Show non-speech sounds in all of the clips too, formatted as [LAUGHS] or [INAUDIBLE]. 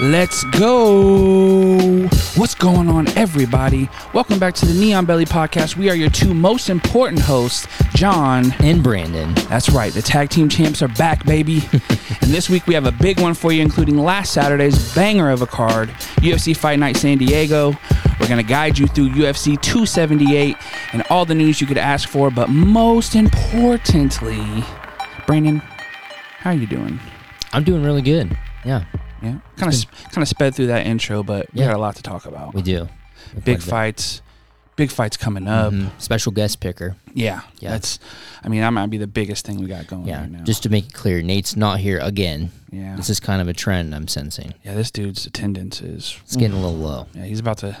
Let's go. What's going on, everybody? Welcome back to the Neon Belly Podcast. We are your two most important hosts, John. and Brandon. That's right, the tag team champs are back, baby. [LAUGHS] and this week we have a big one for you, including last Saturday's banger of a card, UFC Fight Night San Diego. We're going to guide you through UFC 278 and all the news you could ask for, but most importantly, Brandon, how are you doing? I'm doing really good. Yeah, Yeah, kind of kind of sped through that intro, but we Yeah. got a lot to talk about. we do. Big Like that. fights, big fights coming up. Mhm. Special guest picker. Yeah, Yeah. that's. I mean, that might be the biggest thing we got going Yeah, right now. just to make it clear, Nate's not here again. yeah, This is kind of a trend I'm sensing. yeah. This dude's attendance is. It's getting a little low. Yeah, he's about to.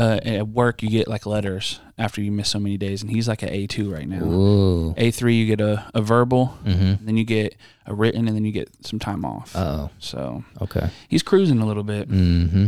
Uh, at work, you get like letters after you miss so many days, and he's like at A two right now. Ooh. A three, you get a, a verbal, Mm-hmm. then you get a written, and then you get some time off. Oh. so Okay. he's cruising a little bit. Mm-hmm.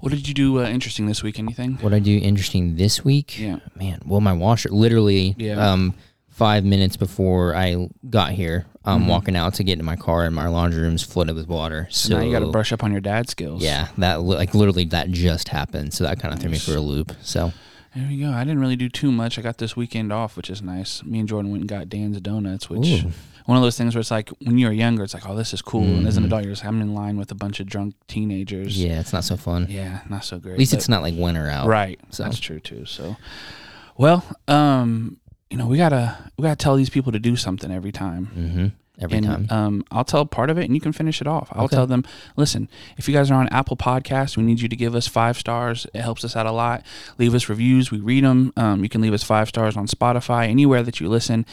What did you do uh, interesting this week? Anything? What I do interesting this week? Yeah. Man, well, my washer literally. Yeah. Um, five minutes before I got here, I'm Mhm. walking out to get into my car, and my laundry room's flooded with water. So, now you got to brush up on your dad skills. Yeah, that like literally that just happened. So that kind of threw me for a loop. So There we go. I didn't really do too much. I got this weekend off, which is nice. Me and Jordan went and got Dan's Donuts, which Ooh. one of those things where it's like when you're younger, it's like, oh, this is cool. And as an Mhm. adult, you're just I'm in line with a bunch of drunk teenagers. yeah, it's not so fun. Yeah, not so great. At least but- it's not like winter out. right. so. That's true too. So, well, um, you know, we gotta we gotta tell these people to do something every time. Mm-hmm. Every and, time. Um, I'll tell part of it, and you can finish it off. I'll Okay. tell them, listen, if you guys are on Apple Podcasts, we need you to give us five stars. It helps us out a lot. Leave us reviews. We read them. Um, you can leave us five stars on Spotify, anywhere that you listen.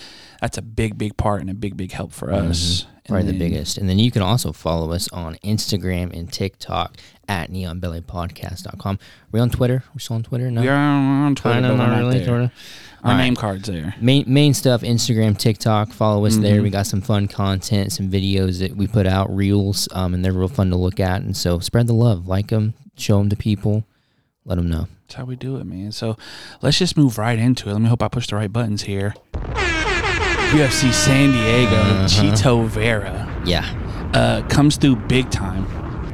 That's a big, big part and a big, big help for us. Mm-hmm. Probably the biggest. And then you can also follow us on Instagram and TikTok at neonbellypodcast.com. Are we on Twitter? We're still on Twitter? No. We are on Twitter, Kinda, not really, there. Our All right. name card's there. Main main stuff, Instagram, TikTok. Follow us there. Mhm. We got some fun content, some videos that we put out, reels, um, and they're real fun to look at. And so spread the love, like them, show them to people, let them know. That's how we do it, man. So let's just move right into it. Let me hope I push the right buttons here. UFC San Diego, Uh-huh. Chito Vera. Yeah, uh, comes through big time.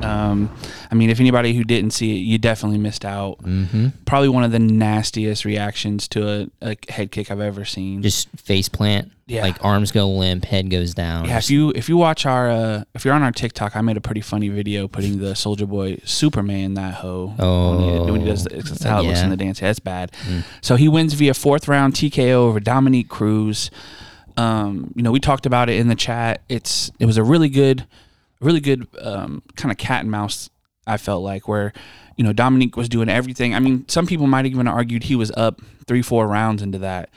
Um, I mean, if anybody who didn't see it, you definitely missed out. mm-hmm. Probably one of the nastiest reactions to a, a head kick I've ever seen. just face plant. Yeah. like arms go limp, head goes down. yeah, if you if you watch our uh, if you're on our TikTok, I made a pretty funny video putting the Soldier Boy Superman that hoe. on it. when he does the, that's how it looks Oh, in the dance. Yeah, that's bad. Mm. So he wins via fourth round TKO over Dominick Cruz. Um, you know, we talked about it in the chat. It's it was a really good, really good um, kind of cat and mouse. I felt like where, you know, Dominick was doing everything. I mean, some people might even argued he was up three, four rounds into that,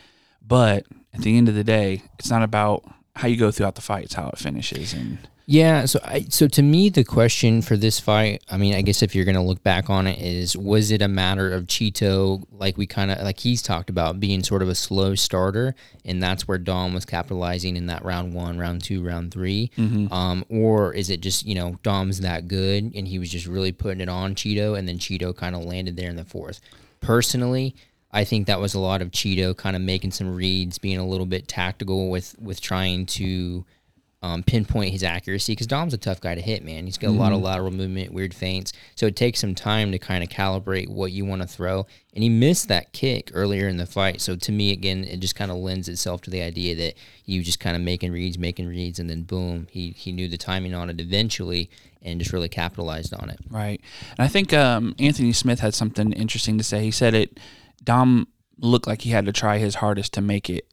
but at the end of the day, it's not about how you go throughout the fight; it's how it finishes. And Yeah, so I, so to me the question for this fight, I mean, I guess if you're going to look back on it is was it a matter of Chito like we kind of like he's talked about being sort of a slow starter and that's where Dom was capitalizing in that round 1, round 2, round 3, um or is it just, you know, Dom's that good and he was just really putting it on Chito and then Chito kind of landed there in the fourth. Personally, I think that was a lot of Chito kind of making some reads, being a little bit tactical with with trying to um, pinpoint his accuracy because Dom's a tough guy to hit, man. He's got a lot of lateral movement, weird feints. So it takes some time to kind of calibrate what you want to throw. And he missed that kick earlier in the fight. So to me, again, it just kind of lends itself to the idea that you just kind of making reads, making reads, and then boom, he, he knew the timing on it eventually and just really capitalized on it. Right. And I think um, Anthony Smith had something interesting to say. He said it, Dom looked like he had to try his hardest to make it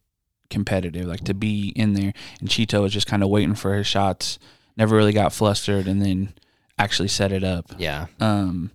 competitive, like to be in there. And Chito was just kind of waiting for his shots, never really got flustered, and then actually set it up. Yeah. Um,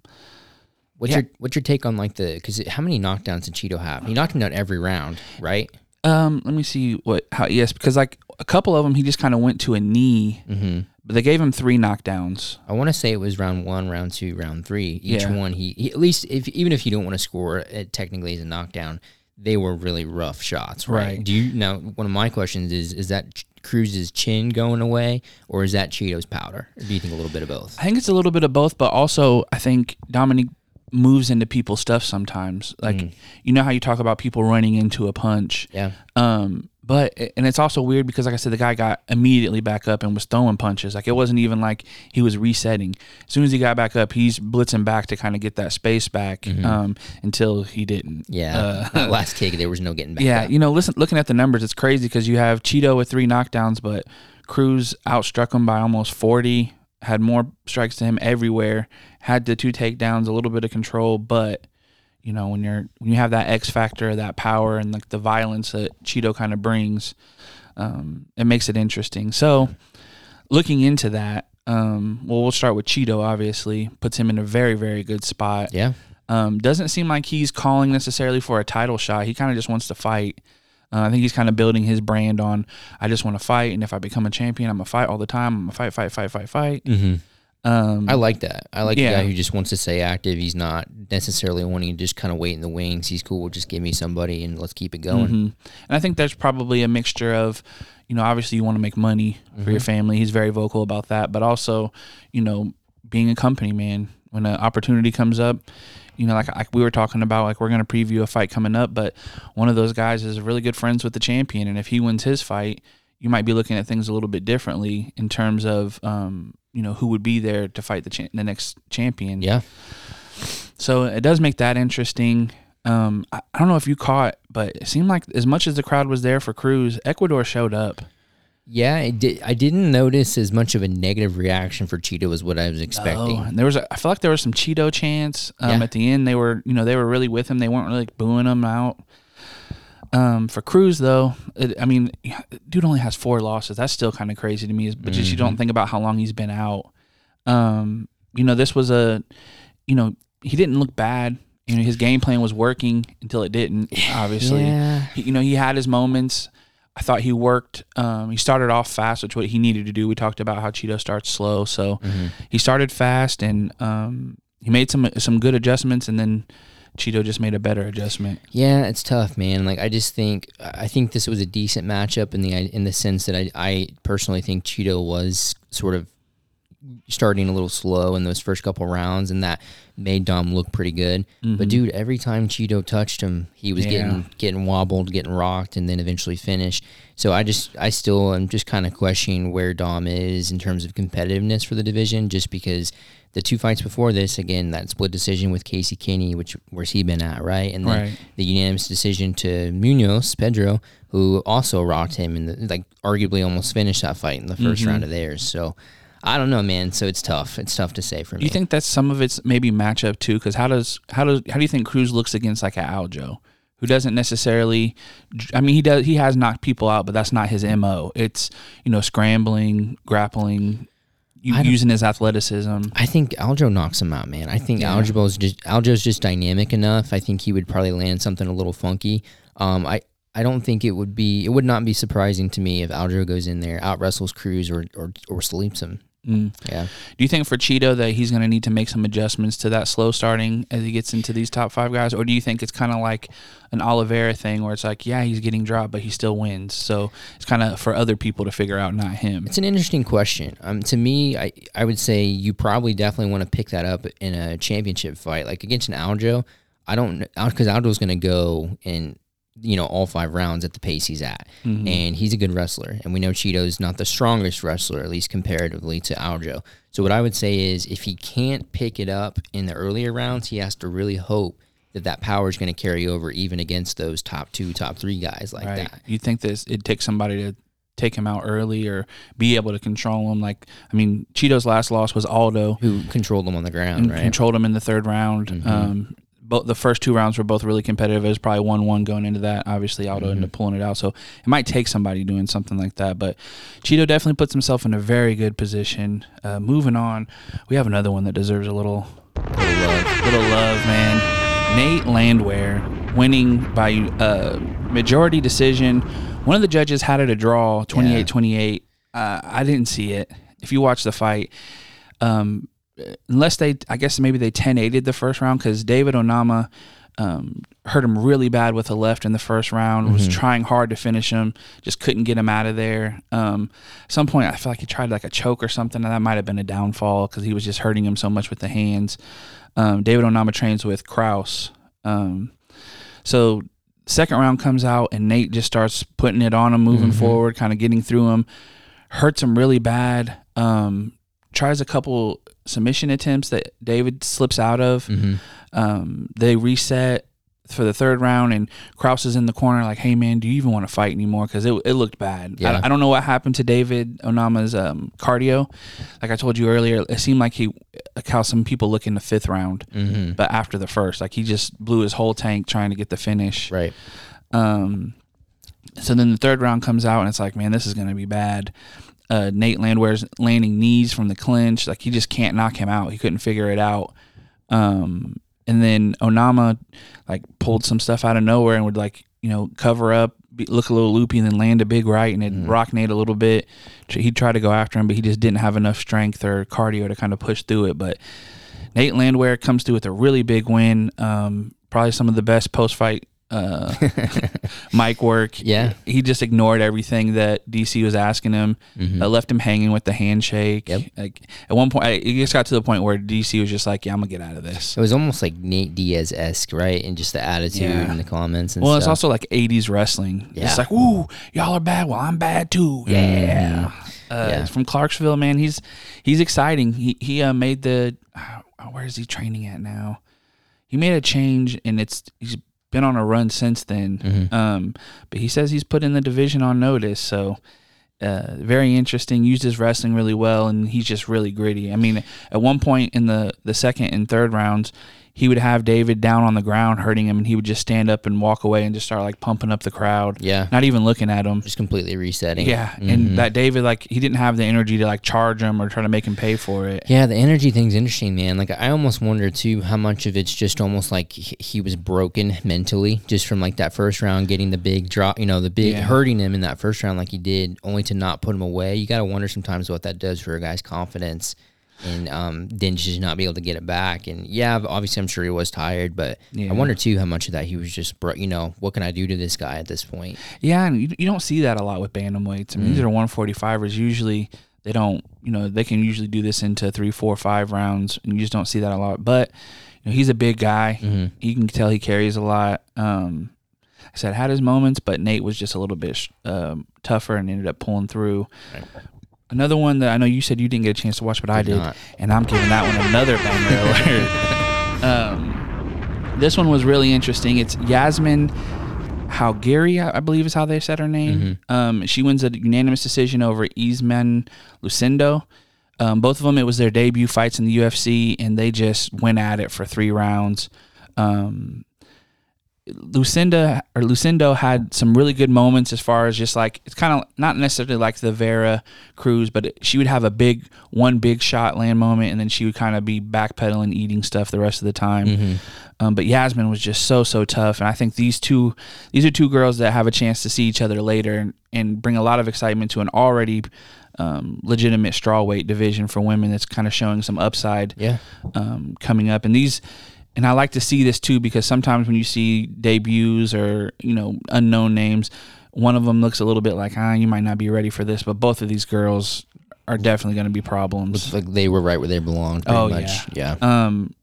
What's Yeah. your what's your take on like the because how many knockdowns did Chito have? He knocked him down every round, right? um, let me see what how yes because like a couple of them he just kind of went to a knee, Mm-hmm. but they gave him three knockdowns. I want to say it was round one, round two, round three. Each Yeah. one, he, he at least if even if you don't want to score it technically is a knockdown, they were really rough shots, right? Right. Do you now? One of my questions is: is that Cruz's chin going away, or is that Chito's powder? Or do you think a little bit of both? I think it's a little bit of both, but also I think Dominick moves into people's stuff sometimes. Like Mm. you know how you talk about people running into a punch. Yeah, Um, but and it's also weird because like I said, the guy got immediately back up and was throwing punches. Like it wasn't even like he was resetting. As soon as he got back up, he's blitzing back to kind of get that space back um, until he didn't. Yeah, Uh, [LAUGHS] last [LAUGHS] kick there was no getting back. yeah, up. you know, listen, looking at the numbers, it's crazy because you have Chito with three knockdowns, but Cruz outstruck him by almost forty. Had more strikes to him everywhere. Had the two takedowns, a little bit of control, but you know when you're when you have that X factor, that power, and like the violence that Chito kind of brings, um, it makes it interesting. So, looking into that, um, well, we'll start with Chito. Obviously, puts him in a very very good spot. yeah. Um, doesn't seem like he's calling necessarily for a title shot. He kind of just wants to fight. Uh, I think he's kind of building his brand on I just want to fight, and if I become a champion, I'm gonna fight all the time. I'm gonna fight, fight, fight, fight, fight. hmm Um, I like that. I like Yeah. the guy who just wants to stay active. He's not necessarily wanting to just kind of wait in the wings. He's cool. Just give me somebody and let's keep it going. mhm. And I think there's probably a mixture of, you know, obviously you want to make money for your family. He's very vocal about that, but also, you know, being a company man. When an opportunity comes up, you know, like, like we were talking about, like we're going to preview a fight coming up, but one of those guys is really good friends with the champion, and if he wins his fight, you might be looking at things a little bit differently in terms of, um, you know, who would be there to fight the cha- the next champion. Yeah. So it does make that interesting. Um, I, I don't know if you caught, but it seemed like as much as the crowd was there for Cruz, Ecuador showed up. Yeah, it did, I didn't notice as much of a negative reaction for Chito as what I was expecting. Oh, there was, a, I feel like there was some Chito chants um, Yeah. at the end. They were, you know, they were really with him. They weren't really like booing him out. Um, for Cruz though, it, I mean, dude only has four losses. That's still kind of crazy to me. But just you Mm-hmm. don't think about how long he's been out. Um, you know, this was a, you know, he didn't look bad. You know, his game plan was working until it didn't. [LAUGHS] Obviously, Yeah. he, you know, he had his moments. I thought he worked. Um, he started off fast, which what he needed to do. We talked about how Chito starts slow, so Mm-hmm. he started fast and um, he made some some good adjustments, and then Chito just made a better adjustment. Yeah, it's tough, man. Like I just think I think this was a decent matchup in the in the sense that I I personally think Chito was sort of starting a little slow in those first couple rounds, and that made Dom look pretty good. But dude, every time Chito touched him, he was Mm-hmm. Yeah. getting getting wobbled, getting rocked, and then eventually finished. So I just I still am just kind of questioning where Dom is in terms of competitiveness for the division, just because. The two fights before this, again, that split decision with Casey Kenney, which where's he been at, right? And then Right. the unanimous decision to Munhoz Pedro, who also rocked him and like arguably almost finished that fight in the 1st Mm-hmm. round of theirs. So I don't know, man. So it's tough. It's tough to say for me. You think that's some of it's maybe matchup too? Because how does how does how do you think Cruz looks against like a Aljo, who doesn't necessarily? I mean, he does he has knocked people out, but that's not his mo. It's you know scrambling, grappling, you, I don't- using his athleticism. I think Aljo knocks him out, man. I think Aljo's just Aljo's just dynamic enough. I think he would probably land something a little funky. Um, I I don't think it would be it would not be surprising to me if Aljo goes in there, out wrestles Cruz or or, or sleeps him. Mm. Yeah. Do you think for Chito that he's going to need to make some adjustments to that slow starting as he gets into these top five guys, or do you think it's kind of like an Oliveira thing where it's like, yeah, he's getting dropped, but he still wins, so it's kind of for other people to figure out, not him. It's an interesting question. Um, to me, I I would say you probably definitely want to pick that up in a championship fight, like against an Aljo. I don't because Aljo's going to go in you know all five rounds at the pace he's at, and he's a good wrestler, and we know Chito's not the strongest wrestler, at least comparatively to Aljo. So what I would say is, if he can't pick it up in the earlier rounds, he has to really hope that that power is going to carry over even against those top two, top three guys like Right? that. You think this it takes somebody to take him out early or be able to control him? Like, I mean, Chito's last loss was Aldo, Who controlled him on the ground, right? controlled him in the third round. Um, both the first two rounds were both really competitive. It was probably one one going into that. Obviously, Aldo ended up pulling it out. So it might take somebody doing something like that. But Chito definitely puts himself in a very good position. Uh, moving on, we have another one that deserves a little Little love. little love, man. Nate Landwehr winning by uh, majority decision. One of the judges had it a draw, 28-28. Uh, I didn't see it. If you watch the fight, um, unless they, I guess maybe they 10-8'd the first round because David Onama um, hurt him really bad with a left in the first round. Was trying hard to finish him, just couldn't get him out of there. Um, at some point, I feel like he tried like a choke or something, and that might have been a downfall because he was just hurting him so much with the hands. Um, David Onama trains with Kraus. Um, so second round comes out and Nate just starts putting it on him, moving forward, kind of getting through him, hurts him really bad. Um, tries a couple submission attempts that David slips out of. Mm-hmm. Um, they reset for the third round, and Kraus is in the corner, like, "Hey man, do you even want to fight anymore?" Because it, it looked bad. Yeah. I, I don't know what happened to David Onama's um, cardio. Like I told you earlier, it seemed like he, like how some people look in the fifth round, Mm-hmm. but after the first, like he just blew his whole tank trying to get the finish. Right. Um, so then the third round comes out, and it's like, man, this is gonna be bad. Uh, Nate Landwehr's landing knees from the clinch, like he just can't knock him out. He couldn't figure it out. Um, and then Onama like pulled some stuff out of nowhere and would like you know cover up, be, look a little loopy, and then land a big right, and it rock Nate a little bit. He tried to go after him, but he just didn't have enough strength or cardio to kind of push through it. But Nate Landwehr comes through with a really big win. Um, probably some of the best post fight uh, [LAUGHS] mic work. Yeah. He just ignored everything that DC was asking him. Mhm. Uh, left him hanging with the handshake. Yep. Like at one point, I, it just got to the point where DC was just like, "Yeah, I'm gonna get out of this." It was almost like Nate Diaz esque, right? And just the attitude Yeah. and the comments and Well, it's also like '80s wrestling. Yeah. It's like, "Woo, y'all are bad. Well, I'm bad too." Yeah. Uh, Yeah. From Clarksville, man. He's he's exciting. He he uh, made the. Uh, where is he training at now? He made a change, and it's he's been on a run since then. Mhm. Um, but he says he's put in the division on notice, so uh, very interesting. Used his wrestling really well, and he's just really gritty. I mean, at one point in the the second and third rounds, he would have David down on the ground hurting him, and he would just stand up and walk away and just start like pumping up the crowd, yeah, not even looking at him. just completely resetting. Yeah, Mhm. and that David like he didn't have the energy to like charge him or try to make him pay for it. Yeah, the energy thing's interesting, man. Like I almost wonder too how much of it's just almost like he he was broken mentally just from like that first round getting the big drop, you know, the big Yeah. hurting him in that first round like he did, only to not put him away. You got to wonder sometimes what that does for a guy's confidence and um, then just not be able to get it back. And yeah, obviously I'm sure he was tired, but Yeah. I wonder too how much of that he was just, bro- you know, what can I do to this guy at this point? Yeah, and you, you don't see that a lot with bantamweights. I mean, Mm. these are 145ers. Usually, they don't. You know, they can usually do this into three, four, five rounds, and you just don't see that a lot. But you know, he's a big guy. Mhm. You can tell he carries a lot. Um, I said had his moments, but Nate was just a little bit um, tougher and ended up pulling through. Right. Another one that I know you said you didn't get a chance to watch, but I Did not. and I'm giving that one another banger [LAUGHS] alert. um, this one was really interesting. It's Yazmin Jauregui, I I believe is how they said her name. Um, she wins a unanimous decision over Iasmin Lucindo. Um, both of them, it was their debut fights in the UFC, and they just went at it for three rounds. Um, Lucinda or Lucindo had some really good moments as far as just like it's kind of not necessarily like the Vera Cruz, but she would have a big one big shot land moment, and then she would kind of be backpedaling, eating stuff the rest of the time. Um, but Yazmin was just so so tough, and I think these two these are two girls that have a chance to see each other later and, and bring a lot of excitement to an already um, legitimate strawweight division for women that's kind of showing some upside Yeah. um, coming up. And these, and I like to see this too because sometimes when you see debuts or you know unknown names, one of them looks a little bit like ah, you might not be ready for this, but both of these girls are definitely going to be problems. Looks like they were right where they belonged. Pretty Oh, much. Yeah. Um,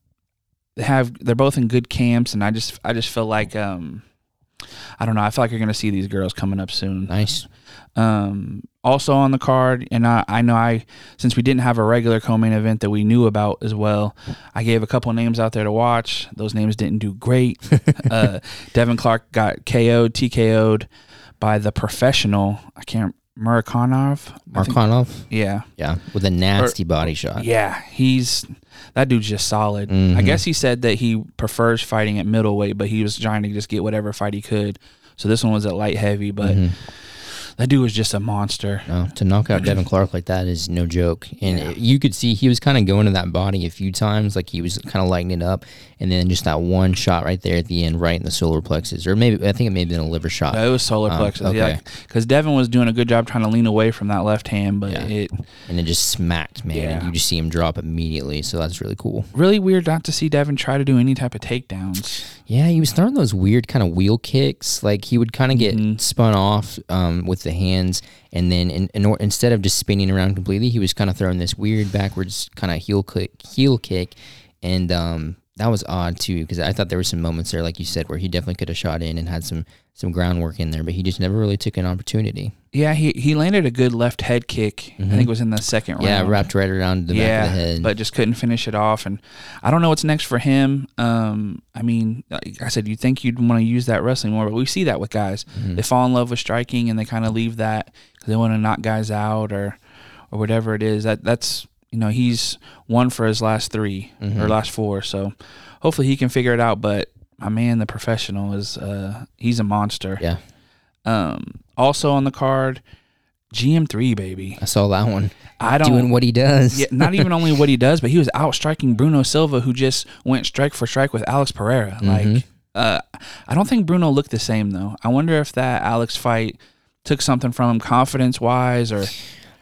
they have they're both in good camps, and I just I just feel like um, I don't know. I feel like you're going to see these girls coming up soon. Nice. Um, also on the card, and I, I know I since we didn't have a regular co-main event that we knew about as well, I gave a couple names out there to watch. Those names didn't do great. [LAUGHS] uh, Devin Clark got KO'd, TKO'd by the professional. I can't Murakanov. I Markanov. Yeah, Yeah. With a nasty body shot. yeah, he's that dude's just solid. I Mhm. guess he said that he prefers fighting at middleweight, but he was trying to just get whatever fight he could. So this one was at light heavy, but Mhm. That dude was just a monster. No, to knock out Devin Clark like that is no joke. And it- you could see he was kind of going to that body a few times, like he was kind of lighting it up, and then just that one shot right there at the end, right in the solar plexus, or maybe I think it may have been a liver shot. Yeah, it was solar Um, plexus. okay. Yeah, because Devin was doing a good job trying to lean away from that left hand, but Yeah. it and it just smacked, man. Yeah. And you just see him drop immediately. So that's really cool. really weird not to see Devin try to do any type of takedowns. Yeah, he was throwing those weird kind of wheel kicks. Like he would kind of get Mhm. spun off um, with the hands, and then in, in, or- instead of just spinning around completely, he was kind of throwing this weird backwards kind of heel kick, heel kick, and um, that was odd too because I thought there were some moments there, like you said, where he definitely could have shot in and had some some groundwork in there, but he just never really took an opportunity. Yeah, he he landed a good left head kick. I think it was in the second Mm-hmm. Yeah, wrapped right around the yeah, back of the head. but just couldn't finish it off. And I don't know what's next for him. Um, I mean, like I said, you think you'd want to use that wrestling more, but we see that with guys. Mm-hmm. They fall in love with striking and they kind of leave that because they want to knock guys out or or whatever it is. That that's you know he's won for his last 3 Mm-hmm. or last four. So hopefully he can figure it out. But my man, the professional, is uh, he's a monster. yeah, Um, also on the card, GM3 baby. I saw that one I don't doing what he does. yeah, not even only what he [LAUGHS] does, but he was out striking Bruno Silva, who just went strike for strike with Alex Pereira. Like, uh, I don't think Bruno looked the same though. I wonder if that Alex fight took something from him, confidence wise, or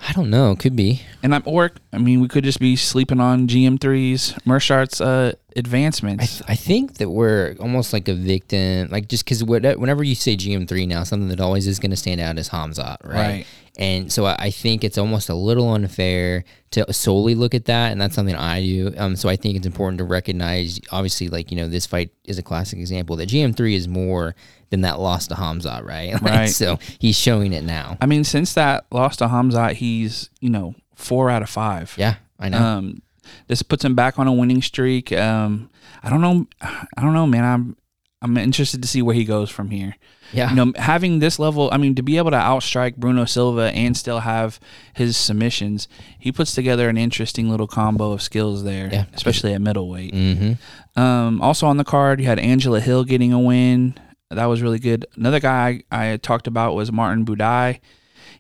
I don't know. Could be. and I'm or I mean, we could just be sleeping on GM3's Meerschaert's uh, I, advancements. th- I think that we're almost like a victim, like just because whenever you say GM3 now, something that always is going to stand out is Khamzat, right? Right. And so I, I think it's almost a little unfair to solely look at that, and that's something I do. Um, so I think it's important to recognize, obviously, like you know, this fight is a classic example that GM3 is more than that loss to Khamzat, [LAUGHS] right? Like, Right. So he's showing it now. I mean, since that loss to Khamzat, he's you know four out of five. Yeah, I know. Um, this puts him back on a winning streak. Um, I don't know. I don't know, man. I'm I'm interested to see where he goes from here. yeah. You know, having this level, I mean, to be able to outstrike Bruno Silva and still have his submissions, he puts together an interesting little combo of skills there, Yeah. especially at middleweight. mm-hmm. Um, also on the card, you had Angela Hill getting a win. That was really good. Another guy I, I talked about was Martin Buday.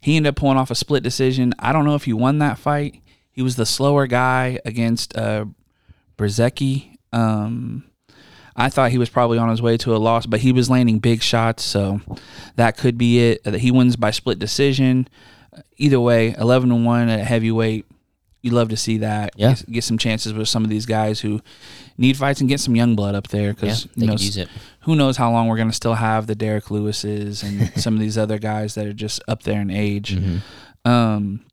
He ended up pulling off a split decision. I don't know if he won that fight. He was the slower guy against uh, Brzezicki. Um, I thought he was probably on his way to a loss, but he was landing big shots, so that could be it. Uh, He wins by split decision. Either way, eleven to one at heavyweight. You'd love to see that. Yeah. Get, get some chances with some of these guys who need fights and get some young blood up there because they you know, could use it. who knows how long we're going to still have the Derrick Lewises and [LAUGHS] some of these other guys that are just up there in age. Mm-hmm. Um,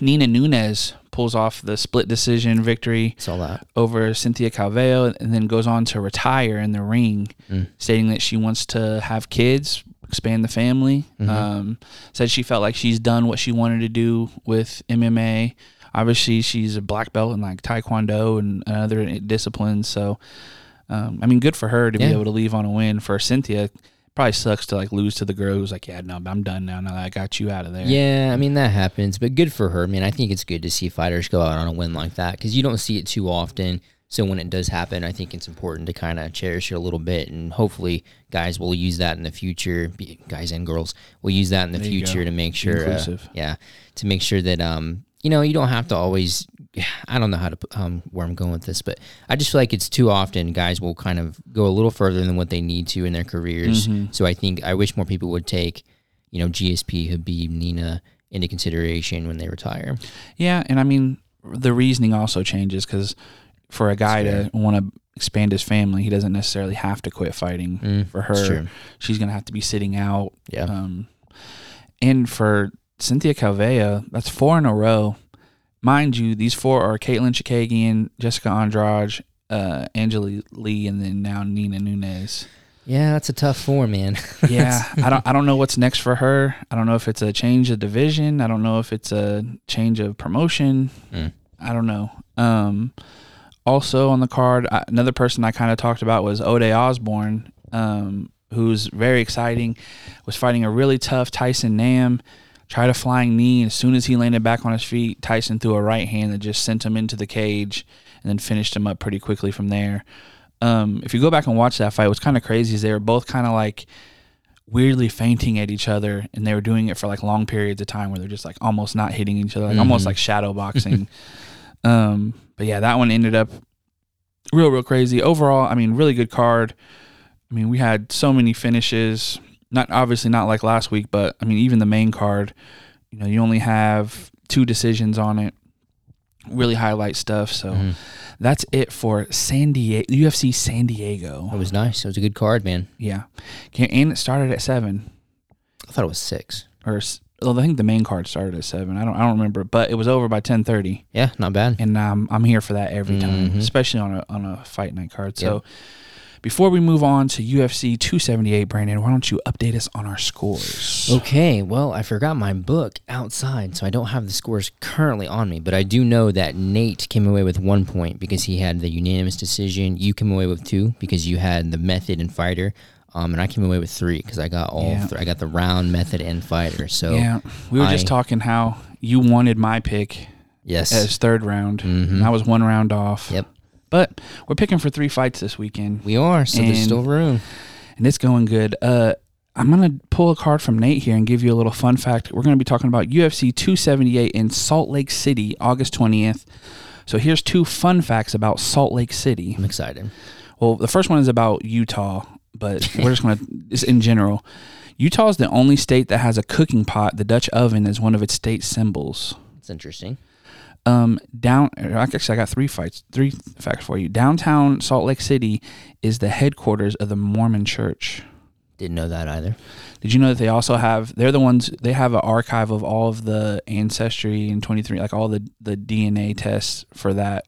Nina Nunes pulls off the split decision victory Saw that. over Cynthia Calvillo and then goes on to retire in the ring, Mm. stating that she wants to have kids, expand the family. Mm-hmm. Um, said she felt like she's done what she wanted to do with MMA. Obviously, she's a black belt in like Taekwondo and other disciplines. So, um, I mean, good for her to Yeah. be able to leave on a win. For Cynthia, probably sucks to like lose to the girl who's like, yeah, no, I'm done now. Now that I got you out of there. Yeah, I mean that happens, but good for her. I mean, I think it's good to see fighters go out on a win like that because you don't see it too often. So when it does happen, I think it's important to kind of cherish it a little bit, and hopefully, guys will use that in the future. Guys and girls will use that in the There future to make sure, uh, yeah, to make sure that um, you know, you don't have to always. I don't know how to um where I'm going with this, but I just feel like it's too often guys will kind of go a little further than what they need to in their careers. Mm-hmm. So I think I wish more people would take, you know, GSP, Khabib, Nina into consideration when they retire. Yeah, and I mean the reasoning also changes because for a guy to want to expand his family, he doesn't necessarily have to quit fighting. Mm, for her, she's gonna have to be sitting out. Yeah. Um, and for Cynthia Calvillo, that's four in a row. Mind you, these four are Katlyn Chookagian, Jessica Andrade, uh, Angela Lee, and then now Nina Nunes. Yeah, that's a tough four, man. [LAUGHS] Yeah, I don't I don't know what's next for her. I don't know if it's a change of division. I don't know if it's a change of promotion. Mm. I don't know. Um, also on the card, I- another person I kind of talked about was Ode Osborne, um, who's very exciting. Was fighting a really tough Tyson Nam. Tried a flying knee, and as soon as he landed back on his feet, Tyson threw a right hand that just sent him into the cage, and then finished him up pretty quickly from there. Um, if you go back and watch that fight, what's kind of crazy is they were both kind of like weirdly fainting at each other, and they were doing it for like long periods of time where they're just like almost not hitting each other, like almost Mhm. like shadow [LAUGHS] boxing. um, but yeah, that one ended up real, real crazy. Overall, I mean, really good card. I mean, we had so many finishes. Not obviously not like last week, but I mean, even the main card, you know, you only have two decisions on it. Really highlight stuff. So Mhm. that's it for San Diego UFC San Diego. It was nice. It was a good card, man. Yeah, and it started at seven. I thought it was six. or well, I think the main card started at seven. I don't I don't remember, but it was over by ten thirty, Yeah, not bad. and um, I'm here for that every time, Mhm. especially on a on a fight night card. So. Before we move on to UFC 278, Brandon, why don't you update us on our scores? Okay, well, I forgot my book outside, so I don't have the scores currently on me, but I do know that Nate came away with one point because he had the unanimous decision. You came away with two because you had the method and fighter. Um, and I came away with three because I got all. Yeah. Th- I got the round method and fighter. So yeah, we were just talking how you wanted my pick yes, as third round. Mhm. and I was one round off. Yep. But we're picking for three fights this weekend, we are. So there's still room. and it's going good. Uh, I'm gonna pull a card from Nate here and give you a little fun fact. We're gonna be talking about UFC 278 in Salt Lake City, August 20th. So here's two fun facts about Salt Lake City. I'm excited. Well, the first one is about Utah, but we're just gonna [LAUGHS] just in general. Utah is the only state that has a cooking pot, the Dutch oven, as one of its state symbols. It's interesting. Um down actually I got three fights three facts for you. Downtown Salt Lake City is the headquarters of the Mormon Church. Didn't know that either. Did you know that they also have they're the ones they have an archive of all of the ancestry and 23 like all the the DNA tests for that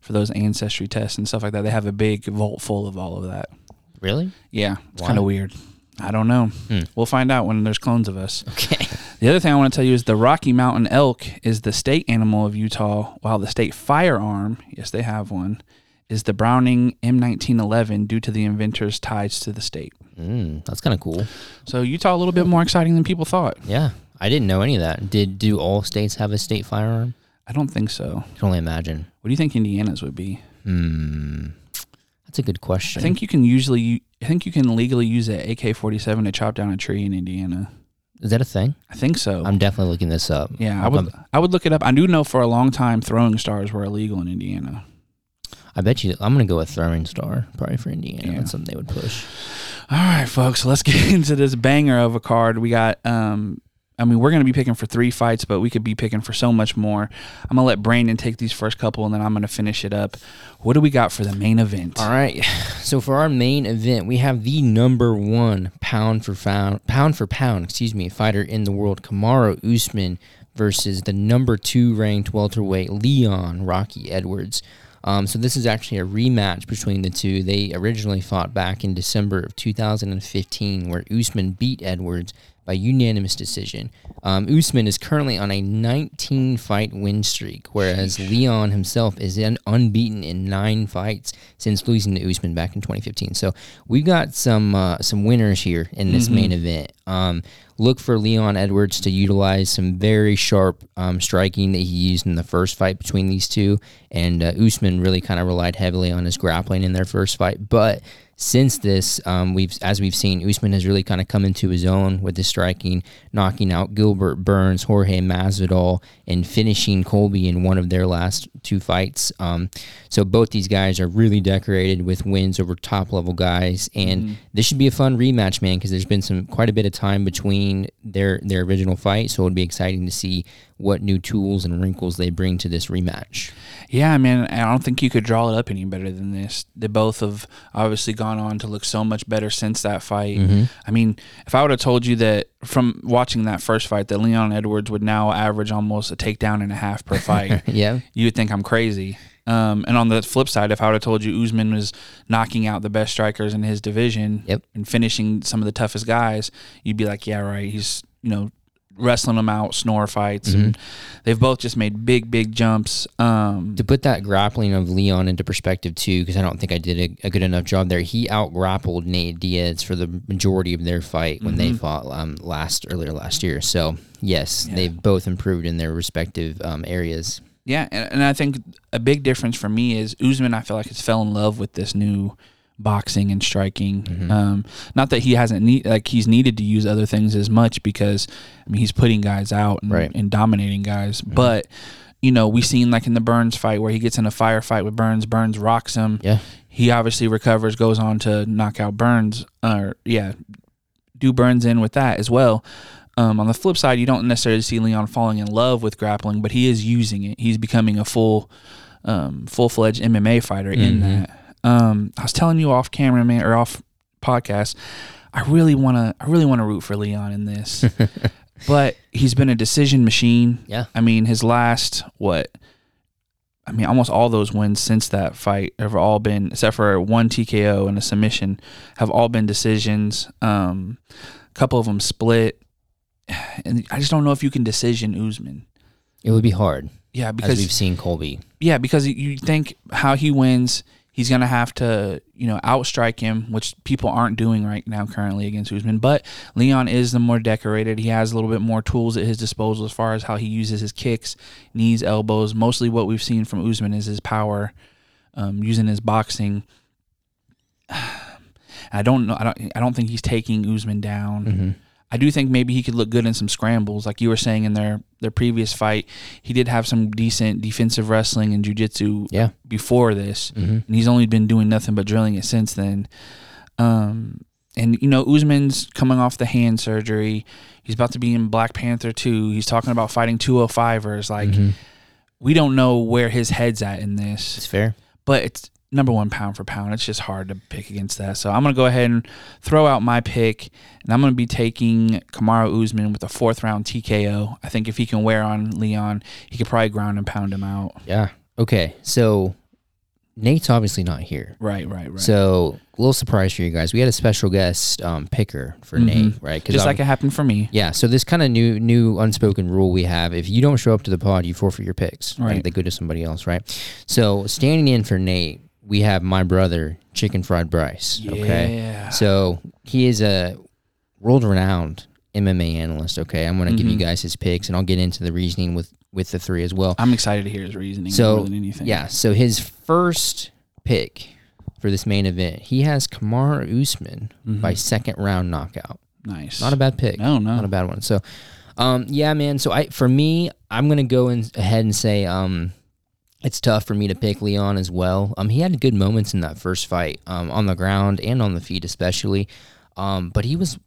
for those ancestry tests and stuff like that. They have a big vault full of all of that. Really? Yeah, it's kind of weird. I don't know. Hmm. We'll find out when there's clones of us. Okay. The other thing I want to tell you is the Rocky Mountain elk is the state animal of Utah, while the state firearm, yes, they have one, is the Browning M1911 due to the inventor's ties to the state. Mm, that's kind of cool. So Utah a little bit more exciting than people thought. Yeah, I didn't know any of that. Did do all states have a state firearm? I don't think so. I can only imagine. What do you think Indiana's would be? Hmm, that's a good question. I think you can usually, I think you can legally use an AK-47 to chop down a tree in Indiana. Is that a thing? I think so. I'm definitely looking this up. yeah, I I'm- would. I would look it up. I do know for a long time throwing stars were illegal in Indiana. I bet you. I'm gonna go with throwing star probably for Indiana. Yeah. That's something they would push. All right, folks, let's [LAUGHS] get into this banger of a card. We got um I mean, we're going to be picking for 3 fights, but we could be picking for so much more. I'm going to let Brandon take these first couple and then I'm going to finish it up. What do we got for the main event? All right. [LAUGHS] So for our main event, we have the number one pound for pound, pound for pound, excuse me, fighter in the world, Kamaru Usman, versus the number two ranked welterweight Leon Rocky Edwards. Um, so this is actually a rematch between the two. They originally fought back in December of 2015, where Usman beat Edwards by unanimous decision. Um, Usman is currently on a 19 fight win streak, whereas Leon himself is un- unbeaten in nine fights since losing to Usman back in 2015. So we've got some uh, some winners here in this main event. Um, look for Leon Edwards to utilize some very sharp um, striking that he used in the first fight between these two, and uh, Usman really kind of relied heavily on his grappling in their first fight, but since this, um, we've as we've seen, Usman has really kind of come into his own with his striking, knocking out Gilbert Burns, Jorge Masvidal, and finishing Colby in one of their last two fights. Um, so both these guys are really decorated with wins over top level guys, and this should be a fun rematch, man, because there's been some quite a bit of time between their their original fight, so it'd be exciting to see what new tools and wrinkles they bring to this rematch. Yeah, I mean, I don't think you could draw it up any better than this. They both have obviously gone on to look so much better since that fight. I mean, if I would have told you that from watching that first fight that Leon Edwards would now average almost a takedown and a half per fight, [LAUGHS] Yeah, you would think I'm crazy. Um, and on the flip side, if I would have told you Usman was knocking out the best strikers in his division Yep. and finishing some of the toughest guys, you'd be like, yeah, right. He's, you know, wrestling them out, snore fights. And they've both just made big, big jumps. Um, to put that grappling of Leon into perspective too, because I don't think I did a, a good enough job there. He out grappled Nate Diaz for the majority of their fight when they fought um, last earlier last year. So yes, they've both improved in their respective um, areas. Yeah, and, and I think a big difference for me is Usman. I feel like has fell in love with this new boxing and striking. Mm-hmm. Um, not that he hasn't need like he's needed to use other things as much because I mean he's putting guys out and, Right. Mm-hmm. and dominating guys, but. You know, we seen like in the Burns fight where he gets in a firefight with Burns. Burns rocks him. Yeah, He obviously recovers, goes on to knock out Burns. Or yeah, do Burns in with that as well. Um, on the flip side, you don't necessarily see Leon falling in love with grappling, but he is using it. He's becoming a full, um, full fledged MMA fighter in that. Um, I was telling you off camera, man, or off podcast. I really want to. I really want to root for Leon in this. [LAUGHS] but he's been a decision machine. Yeah. I mean, his last what? I mean, almost all those wins since that fight have all been, except for one TKO and a submission, have all been decisions. Um, a couple of them split, and I just don't know if you can decision Usman. It would be hard Yeah, as because we've seen Colby. yeah, because you think how he wins, he's gonna have to you know outstrike him, which people aren't doing right now currently against Usman. But Leon is the more decorated. He has a little bit more tools at his disposal as far as how he uses his kicks, knees, elbows. Mostly what we've seen from Usman is his power, um, using his boxing. [SIGHS] I don't know. I don't. I don't think he's taking Usman down. Mm-hmm. I do think maybe he could look good in some scrambles, like you were saying in their their previous fight. He did have some decent defensive wrestling and jujitsu Yeah. before this, Mm-hmm. and he's only been doing nothing but drilling it since then. Um, and you know, Usman's coming off the hand surgery. He's about to be in Black Panther two. He's talking about fighting two hundred fivers. Like Mhm. we don't know where his head's at in this. It's fair. but it's number one pound for pound. It's just hard to pick against that. So I'm gonna go ahead and throw out my pick, and I'm gonna be taking Kamaru Usman with a fourth round TKO. I think if he can wear on Leon, he could probably ground and pound him out. Yeah. Okay. So Nate's obviously not here. Right, right, right. So a little surprise for you guys. We had a special guest um, picker for Mhm. Nate, right? just I'm- like it happened for me. Yeah, so this kind of new new unspoken rule we have: if you don't show up to the pod, you forfeit your picks. Right, Right. they go to somebody else. Right. So standing in for Nate, we have my brother, Chicken Fried Bryce. Okay. Yeah. So he is a world renowned MMA analyst. Okay, I'm going to give you Mhm. guys his picks, and I'll get into the reasoning with with the three as well. I'm excited to hear his reasoning So, more than anything. Yeah. So his first pick for this main event, he has Kamaru Usman Mhm. by second round knockout. nice. Not a bad pick. no, no. Not a bad one. So, um, yeah, man. So I, for me, I'm gonna go in ahead and say, um, it's tough for me to pick Leon as well. Um, he had good moments in that first fight, um, on the ground and on the feet especially. Um, but he was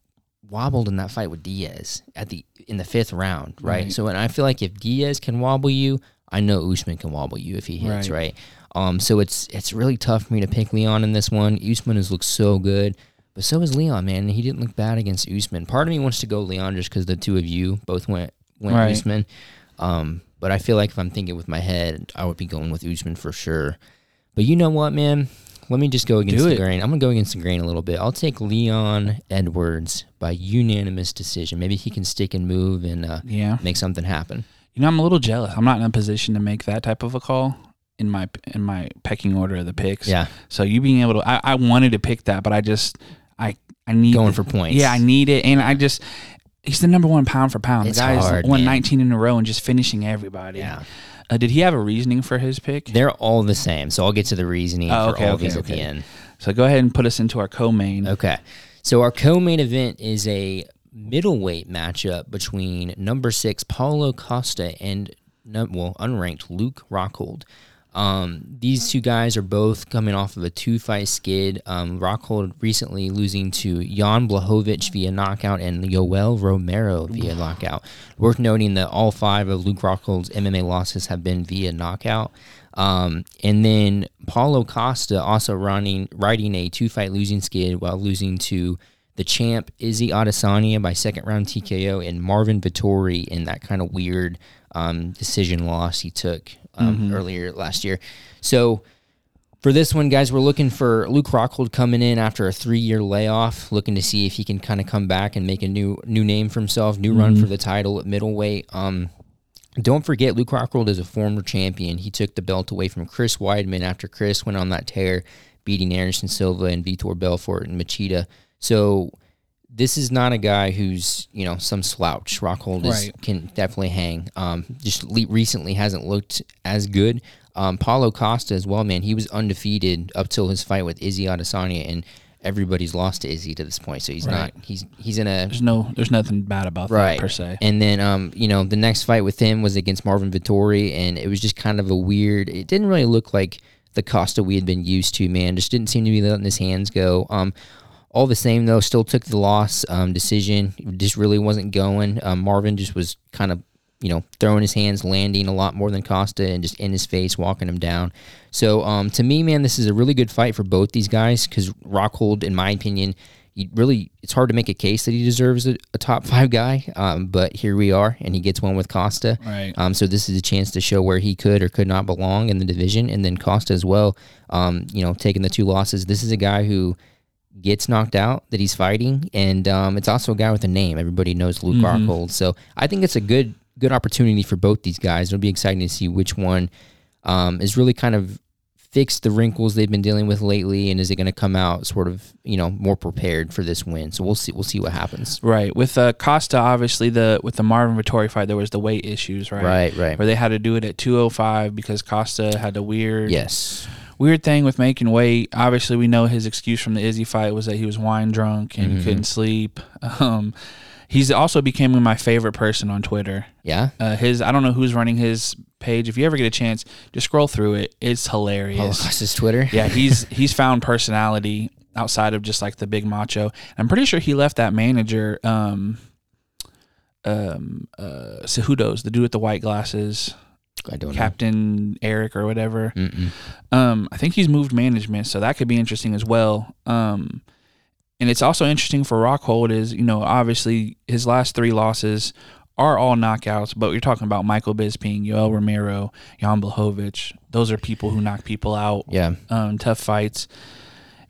wobbled in that fight with Diaz at the in the fifth round, right? Right. So, and I feel like if Diaz can wobble you, I know Usman can wobble you if he hits, Right. right? Um, so it's it's really tough for me to pick Leon in this one. Usman has looked so good. But so is Leon, man. He didn't look bad against Usman. Part of me wants to go Leon just because the two of you both went went Right. Usman. Um, but I feel like if I'm thinking with my head, I would be going with Usman for sure. But you know what, man? Let me just go against the grain. I'm gonna go against the grain a little bit. I'll take Leon Edwards by unanimous decision. Maybe he can stick and move and uh, Yeah. make something happen. You know, I'm a little jealous. I'm not in a position to make that type of a call in my in my pecking order of the picks. Yeah, So you being able to, I, I wanted to pick that, but I just, I, I need going for points. Yeah, I need it, and I just. He's the number one pound for pound. It's the guy's hard, won man. 19 in a row and just finishing everybody. yeah. Uh, did he have a reasoning for his pick? They're all the same. So I'll get to the reasoning Oh, for okay, all okay, these at the end. So go ahead and put us into our co-main. Okay. So our co-main event is a middleweight matchup between number six Paulo Costa and well unranked Luke Rockhold. Um, these two guys are both coming off of a two-fight skid. Um, Rockhold recently losing to Jan Blachowicz via knockout and Yoel Romero via knockout. Worth noting that all five of Luke Rockhold's MMA losses have been via knockout. Um, and then Paulo Costa also running riding a two fight losing skid while losing to the champ Izzy Adesanya by second round TKO and Marvin Vettori in that kind of weird um, decision loss he took um, earlier last year. So for this one, guys, we're looking for Luke Rockhold coming in after a three-year layoff, looking to see if he can kind of come back and make a new new name for himself, new run for the title at middleweight. Um, don't forget, Luke Rockhold is a former champion. He took the belt away from Chris Weidman after Chris went on that tear, beating Anderson Silva and Vitor Belfort and Machida. So this is not a guy who's you know some slouch. Rockhold is, Right. can definitely hang. Um, just le- recently hasn't looked as good. Um, Paulo Costa as well, man. He was undefeated up till his fight with Izzy Adesanya, and everybody's lost to Izzy to this point. So he's Right. not. He's he's in a There's no, there's nothing bad about Right. that per se. and then, um, you know, the next fight with him was against Marvin Vettori, and it was just kind of a weird. It didn't really look like the Costa we had been used to. Man, just didn't seem to be letting his hands go. Um, all the same though, still took the loss um, decision. Just really wasn't going. Um, Marvin just was kind of, you know, throwing his hands, landing a lot more than Costa, and just in his face, walking him down. So, um, to me, man, this is a really good fight for both these guys because Rockhold, in my opinion, he really it's hard to make a case that he deserves a, a top [LAUGHS] five guy. Um, but here we are, and he gets one with Costa. Right. Um, so this is a chance to show where he could or could not belong in the division, and then Costa as well. Um, you know, taking the two losses. This is a guy who gets knocked out that he's fighting, and um, it's also a guy with a name. Everybody knows Luke Mhm. Rockhold. So I think it's a good good opportunity for both these guys. It'll be exciting to see which one um, is really kind of fixed the wrinkles they've been dealing with lately, and is it going to come out sort of you know more prepared for this win? So we'll see. We'll see what happens. Right. With uh, Costa, obviously the with the Marvin Vettori fight, there was the weight issues, right? Right. Right. Where they had to do it at 205 because Costa had a weird Yes. Weird thing with making weight. Obviously, we know his excuse from the Izzy fight was that he was wine drunk and Mhm. couldn't sleep. [LAUGHS] Um, he's also becoming my favorite person on Twitter. Yeah. Uh, his I don't know who's running his page. If you ever get a chance, just scroll through it. It's hilarious. Paulo Costa's Twitter. yeah, he's [LAUGHS] he's found personality outside of just like the big macho. I'm pretty sure he left that manager, um, um, uh, Cejudo's, the dude with the white glasses, I don't Captain Eric or whatever. Mm-mm. Um, I think he's moved management, so that could be interesting as well. Um, and it's also interesting for Rockhold is you know obviously his last three losses are all knockouts, but you're talking about Michael Bisping, Yoel Romero, Jan Blachowicz. Those are people who knock people out Yeah. um, tough fights.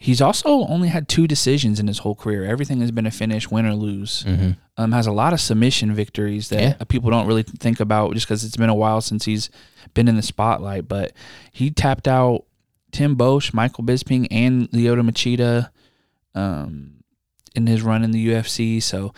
He's also only had two decisions in his whole career. Everything has been a finish, win or lose. Mm-hmm. Um, has a lot of submission victories that Yeah. people don't really think about just because it's been a while since he's been in the spotlight. But he tapped out Tim Boetsch, Michael Bisping, and Lyoto Machida um, in his run in the UFC. So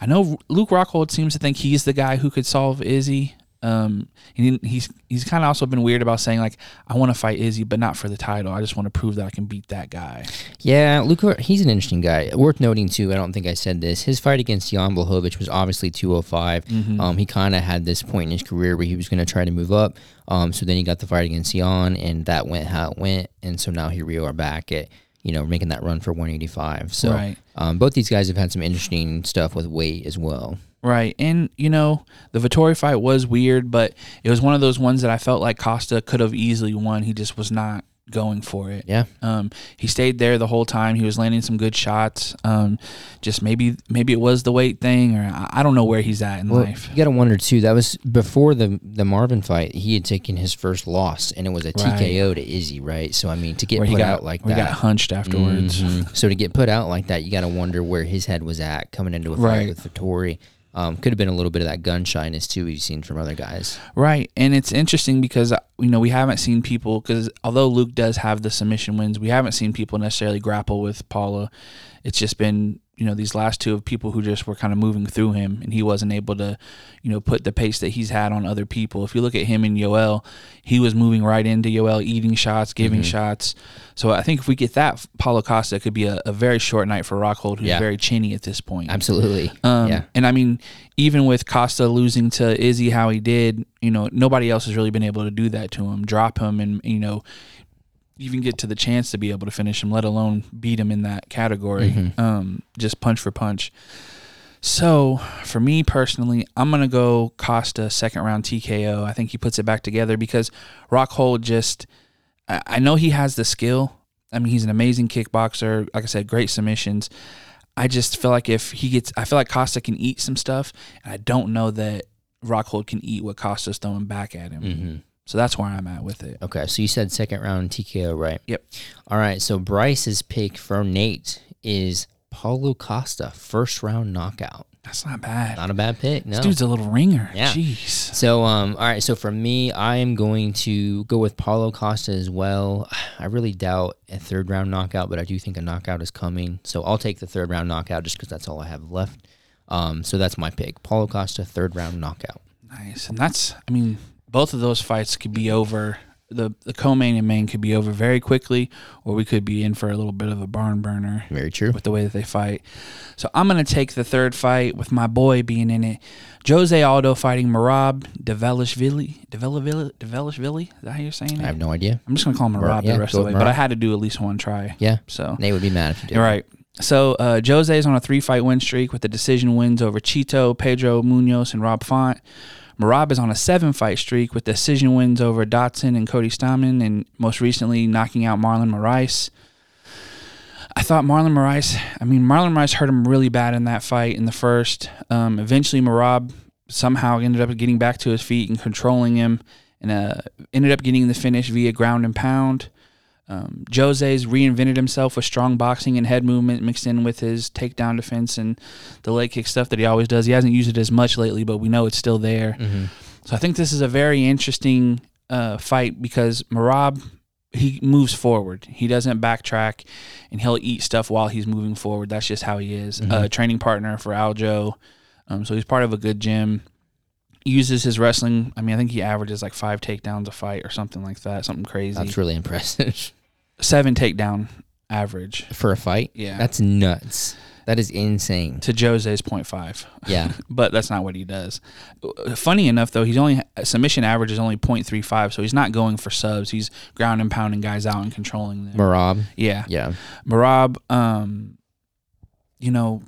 I know Luke Rockhold seems to think he's the guy who could solve Izzy. Um, he, he's he's kind of also been weird about saying like I want to fight Izzy, but not for the title. I just want to prove that I can beat that guy. Yeah, Luke, he's an interesting guy. Worth noting too. I don't think I said this. His fight against Jan Blachowicz was obviously 205. Mhm. Um, he kind of had this point in his career where he was going to try to move up. Um, so then he got the fight against Jan, and that went how it went. And so now here we are back at you know making that run for 185. So Right. um, both these guys have had some interesting stuff with weight as well. Right. And, you know, the Vettori fight was weird, but it was one of those ones that I felt like Costa could have easily won. He just was not going for it. Yeah. Um, he stayed there the whole time. He was landing some good shots. Um, just maybe maybe it was the weight thing or I, I don't know where he's at in Well, life. you got to wonder too. That was before the the Marvin fight. He had taken his first loss, and it was a TKO to Izzy, right? So I mean, to get Where he put got out like that, got hunched afterwards. Mhm. So to get put out like that, you got to wonder where his head was at coming into a fight Right. with Vettori. Um, could have been a little bit of that gun shyness too we've seen from other guys. Right, and it's interesting because you know we haven't seen people because although Luke does have the submission wins, we haven't seen people necessarily grapple with Paulo. It's just been you know these last two of people who just were kind of moving through him, and he wasn't able to you know put the pace that he's had on other people. If you look at him and Yoel, he was moving right into Yoel, eating shots, giving shots. So I think if we get that, Paulo Costa could be a, a very short night for Rockhold, who's Yeah. very chinny at this point. Absolutely. Um, yeah. And I mean, even with Costa losing to Izzy how he did, you know, nobody else has really been able to do that to him, drop him, and you know, even get to the chance to be able to finish him, let alone beat him in that category, Mhm. um, just punch for punch. So for me personally, I'm gonna go Costa second round TKO. I think he puts it back together because Rockhold just, I, I know he has the skill. I mean, he's an amazing kickboxer. Like I said, great submissions. I just feel like if he gets, I feel like Costa can eat some stuff, and I don't know that Rockhold can eat what Costa's throwing back at him. hmm So that's where I'm at with it. Okay, so you said second round TKO, right? Yep. All right, so Bryce's pick for Nate is Paulo Costa, first round knockout. That's not bad. Not a bad pick. No. This dude's a little ringer. Yeah. Jeez. So, um, all right. So for me, I am going to go with Paulo Costa as well. I really doubt a third round knockout, but I do think a knockout is coming. So I'll take the third round knockout just because that's all I have left. Um, so that's my pick: Paulo Costa, third round knockout. Nice. And that's, I mean, both of those fights could be over. The the co-main and main could be over very quickly, or we could be in for a little bit of a barn burner Very true. with the way that they fight. So I'm gonna take the third fight with my boy being in it. Jose Aldo fighting Marab Develishvili. Develishvili? Develishvili? Is that how you're saying it? I have no idea. I'm just gonna call him Marab yeah, the rest of the way, with but I had to do at least one try. Yeah, So Nate would be mad if you did. right. So uh, Jose is on a three-fight win streak with the decision wins over Chito, Pedro Munhoz, and Rob Font. Marab is on a seven-fight streak with decision wins over Dodson and Cody Stamann, and most recently knocking out Marlon Moraes. I thought Marlon Moraes. I mean, Marlon Moraes hurt him really bad in that fight in the first. Um, eventually, Marab somehow ended up getting back to his feet and controlling him, and uh, ended up getting the finish via ground and pound. Um, Jose's reinvented himself with strong boxing and head movement mixed in with his takedown defense and the leg kick stuff that he always does. He hasn't used it as much lately, but we know it's still there. Mm-hmm. So I think this is a very interesting uh, fight because Marab he moves forward. He doesn't backtrack, and he'll eat stuff while he's moving forward. That's just how he is. Mhm. A training partner for Aljo, um, so he's part of a good gym. Uses his wrestling. I mean, I think he averages like five takedowns a fight or something like that. Something crazy. That's really impressive [LAUGHS] Seven takedown average. for a fight. Yeah. That's nuts. That is insane. to Jose's 0.5. Yeah. [LAUGHS] but that's not what he does. Funny enough, though, he's only submission average is only 0.35, so he's not going for subs. He's ground and pounding guys out and controlling them. Marab. yeah, Yeah. Marab. Um, you know,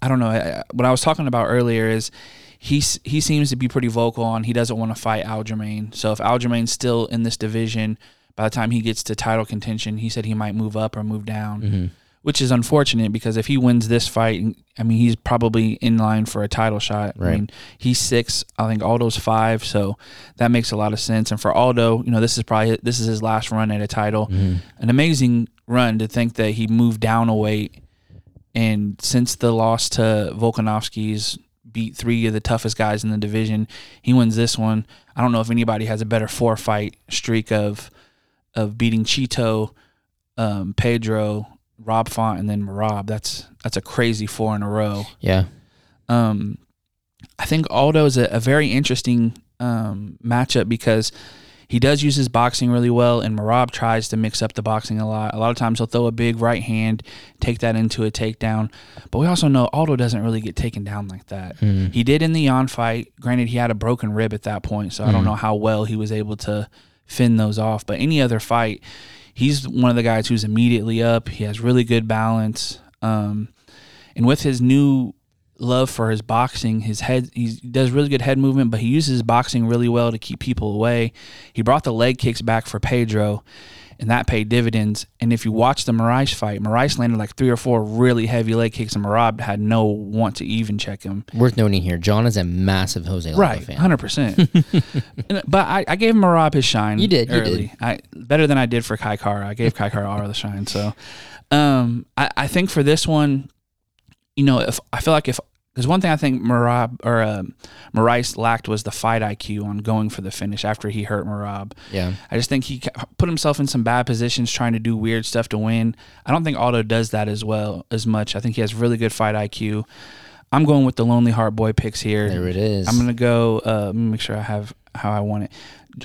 I don't know. I- I- What I was talking about earlier is he he seems to be pretty vocal on he doesn't want to fight Aljamain. So if Aljamain's still in this division, by the time he gets to title contention, he said he might move up or move down hmm which is unfortunate because if he wins this fight, I mean, he's probably in line for a title shot. I mean, he's six. I think Aldo's five, so that makes a lot of sense. And for Aldo, you know, this is probably this is his last run at a title. hmm An amazing run to think that he moved down a weight, and since the loss to Volkanovski's beat three of the toughest guys in the division, he wins this one. I don't know if anybody has a better four fight streak of of beating Chito, um, Pedro, Rob Font, and then Marab. That's that's a crazy four in a row. Yeah. Um, I think Aldo is a, a very interesting um, matchup because he does use his boxing really well, and Marab tries to mix up the boxing a lot. A lot of times he'll throw a big right hand, take that into a takedown. But we also know Aldo doesn't really get taken down like that. Mhm. He did in the on fight. Granted, he had a broken rib at that point, so I don't Mhm. know how well he was able to fend those off. But any other fight, he's one of the guys who's immediately up. He has really good balance. Um, and with his new love for his boxing, his head he does really good head movement, but he uses boxing really well to keep people away. He brought the leg kicks back for Pedro, and that paid dividends. And if you watch the Moraes fight, Moraes landed like three or four really heavy leg kicks, and Marab had no want to even check him. Worth noting here, John is a massive Jose Aldo Right, fan. hundred percent. [LAUGHS] But I, I gave Marab his shine. You did, you early. I better than I did for Kai Kara. I gave Kai Kara all the shine. So, um, I, I think for this one, you know, if I feel like if there's one thing I think Marab or um, Moraes lacked was the fight IQ on going for the finish after he hurt Marab. Yeah. I just think he put himself in some bad positions trying to do weird stuff to win. I don't think Aldo does that as well as much. I think he has really good fight IQ. I'm going with the Lonely Heart Boy picks here. There it is. I'm gonna go. Uh, let me make sure I have how I want it.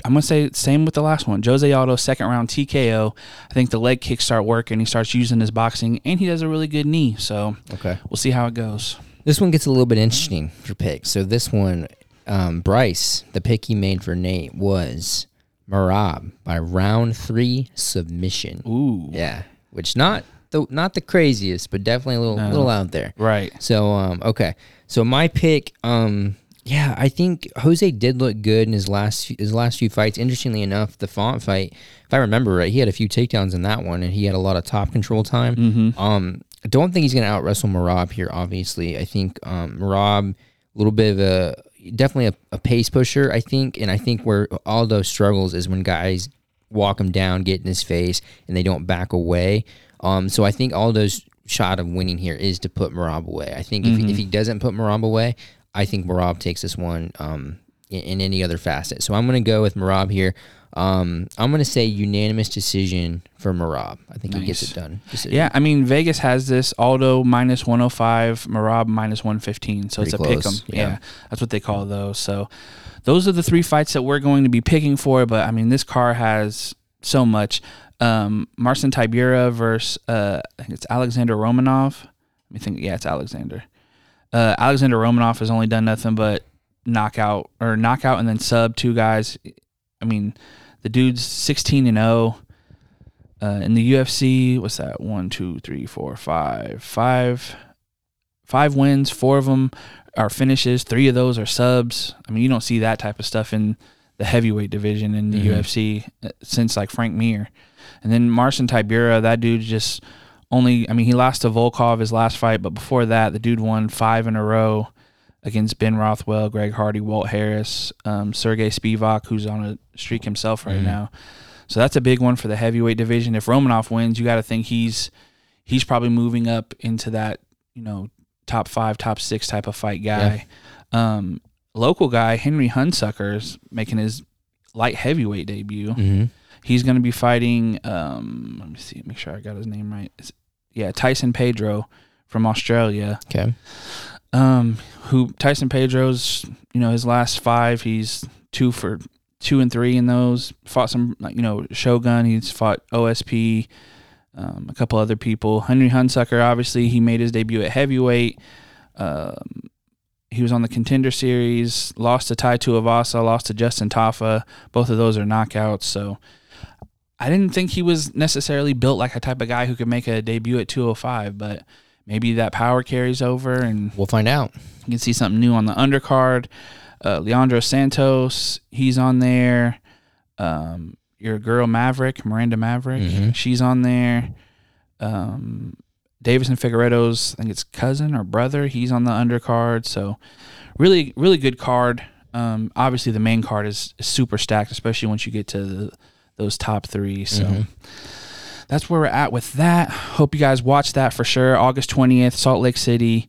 I'm gonna say same with the last one. Jose Aldo, second round TKO. I think the leg kicks start working. He starts using his boxing, and he does a really good knee. So okay. we'll see how it goes. This one gets a little bit interesting for picks. So this one, um, Bryce, the pick he made for Nate was Marab by round three submission. Ooh, Yeah, which not the not the craziest, but definitely a little No. little out there. right. So um, okay, so my pick, um, yeah, I think Jose did look good in his last his last few fights. Interestingly enough, the Font fight, if I remember right, he had a few takedowns in that one, and he had a lot of top control time. Mm-hmm. Um, I don't think he's going to out wrestle Marab here. Obviously, I think um, Marab a little bit of a definitely a, a pace pusher. I think, and I think where Aldo struggles is when guys walk him down, get in his face, and they don't back away. Um, so I think Aldo's shot of winning here is to put Marab away. I think if, if he doesn't put Marab away, I think Marab takes this one um, in, in any other facet. So I'm going to go with Marab here. Um, I'm going to say unanimous decision for Marab. I think he gets it done. Decision. Yeah, I mean Vegas has this Aldo minus 105, Marab minus 115. So it's a Pretty pick 'em. Yeah. yeah. that's what they call those. So those are the three fights that we're going to be picking for. But I mean, this car has so much. Um, Marcin Tybura versus uh, I think it's Alexander Romanov. Let me think. Yeah, it's Alexander. Uh, Alexander Romanov has only done nothing but knockout or knockout and then sub two guys. I mean, the dude's 16 and 0. Uh, in the UFC, what's that? One, two, three, four, five, five, five wins. Four of them are finishes. Three of those are subs. I mean, you don't see that type of stuff in the heavyweight division in the Mhm. UFC uh, since like Frank Mir. And then Marcin Tybura, that dude just only, I mean, he lost to Volkov his last fight, but before that, the dude won five in a row against Ben Rothwell, Greg Hardy, Walt Harris, um, Sergey Spivak, who's on a streak himself right Mhm. now. So that's a big one for the heavyweight division. If Romanov wins, you got to think he's he's probably moving up into that you know top five, top six type of fight guy. Um, local guy Henry Hunsucker's making his light heavyweight debut. Mm-hmm. He's going to be fighting. Um, let me see, make sure I got his name right. It's- yeah, Tyson Pedro from Australia. Okay. Um, who Tyson Pedro's, you know, his last five, he's two for two and three in those. Fought some, you know, Shogun. He's fought OSP, um, a couple other people. Henry Hunsucker, obviously, he made his debut at heavyweight. Um, he was on the contender series. Lost to Tai Tuivasa. Lost to Justin Tafa. Both of those are knockouts. So. I didn't think he was necessarily built like a type of guy who could make a debut at 205, but maybe that power carries over and We'll find out. you can see something new on the undercard. Uh, Leandro Santos, he's on there. Um, your girl Maverick, Miranda Maverick, Mhm. she's on there. Um, Deiveson Figueiredo's, I think it's cousin or brother, he's on the undercard. So, really, really good card. Um, obviously, the main card is, is super stacked, especially once you get to the, those top three. So, Mhm. That's where we're at with that. Hope you guys watch that for sure. August 20th, Salt Lake City.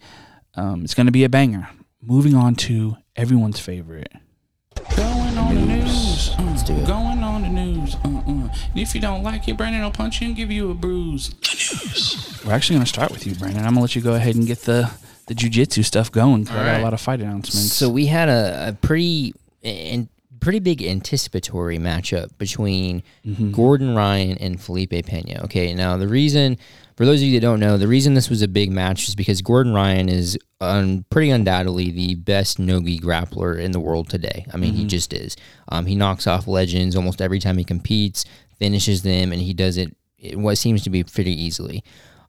Um, it's going to be a banger. Moving on to everyone's favorite. Going on the news. Uh, Let's do it. Going on the news. Uh, uh. And if you don't like it, Brandon will punch you and give you a bruise. The news. We're actually going to start with you, Brandon. I'm going to let you go ahead and get the, the jujitsu stuff going. 'cause I got Alright. a lot of fight announcements. So we had a, a pretty and pretty big anticipatory matchup between Gordon Ryan and Felipe Pena. Okay, now the reason for those of you that don't know, the reason this was a big match is because Gordon Ryan is pretty undoubtedly the best nogi grappler in the world today. I mean, he just is. Um, he knocks off legends almost every time he competes, finishes them, and he does it, it what seems to be pretty easily.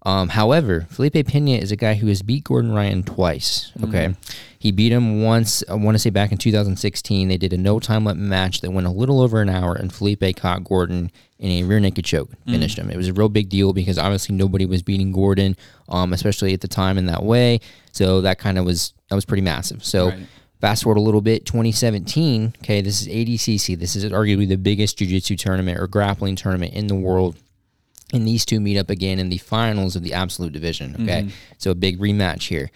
Um, however, Felipe Pena is a guy who has beat Gordon Ryan twice. Okay, he beat him once. I want to say back in 2016. They did a no time limit match that went a little over an hour, and Felipe caught Gordon in a rear naked choke, finished him. It was a real big deal because obviously nobody was beating Gordon, um, especially at the time in that way. So that kind of was that was pretty massive. So. Right. Fast forward a little bit, 2017. Okay, this is ADCC. This is arguably the biggest jiu-jitsu tournament or grappling tournament in the world and these two meet up again in the finals of the absolute division. Okay, so a big rematch here.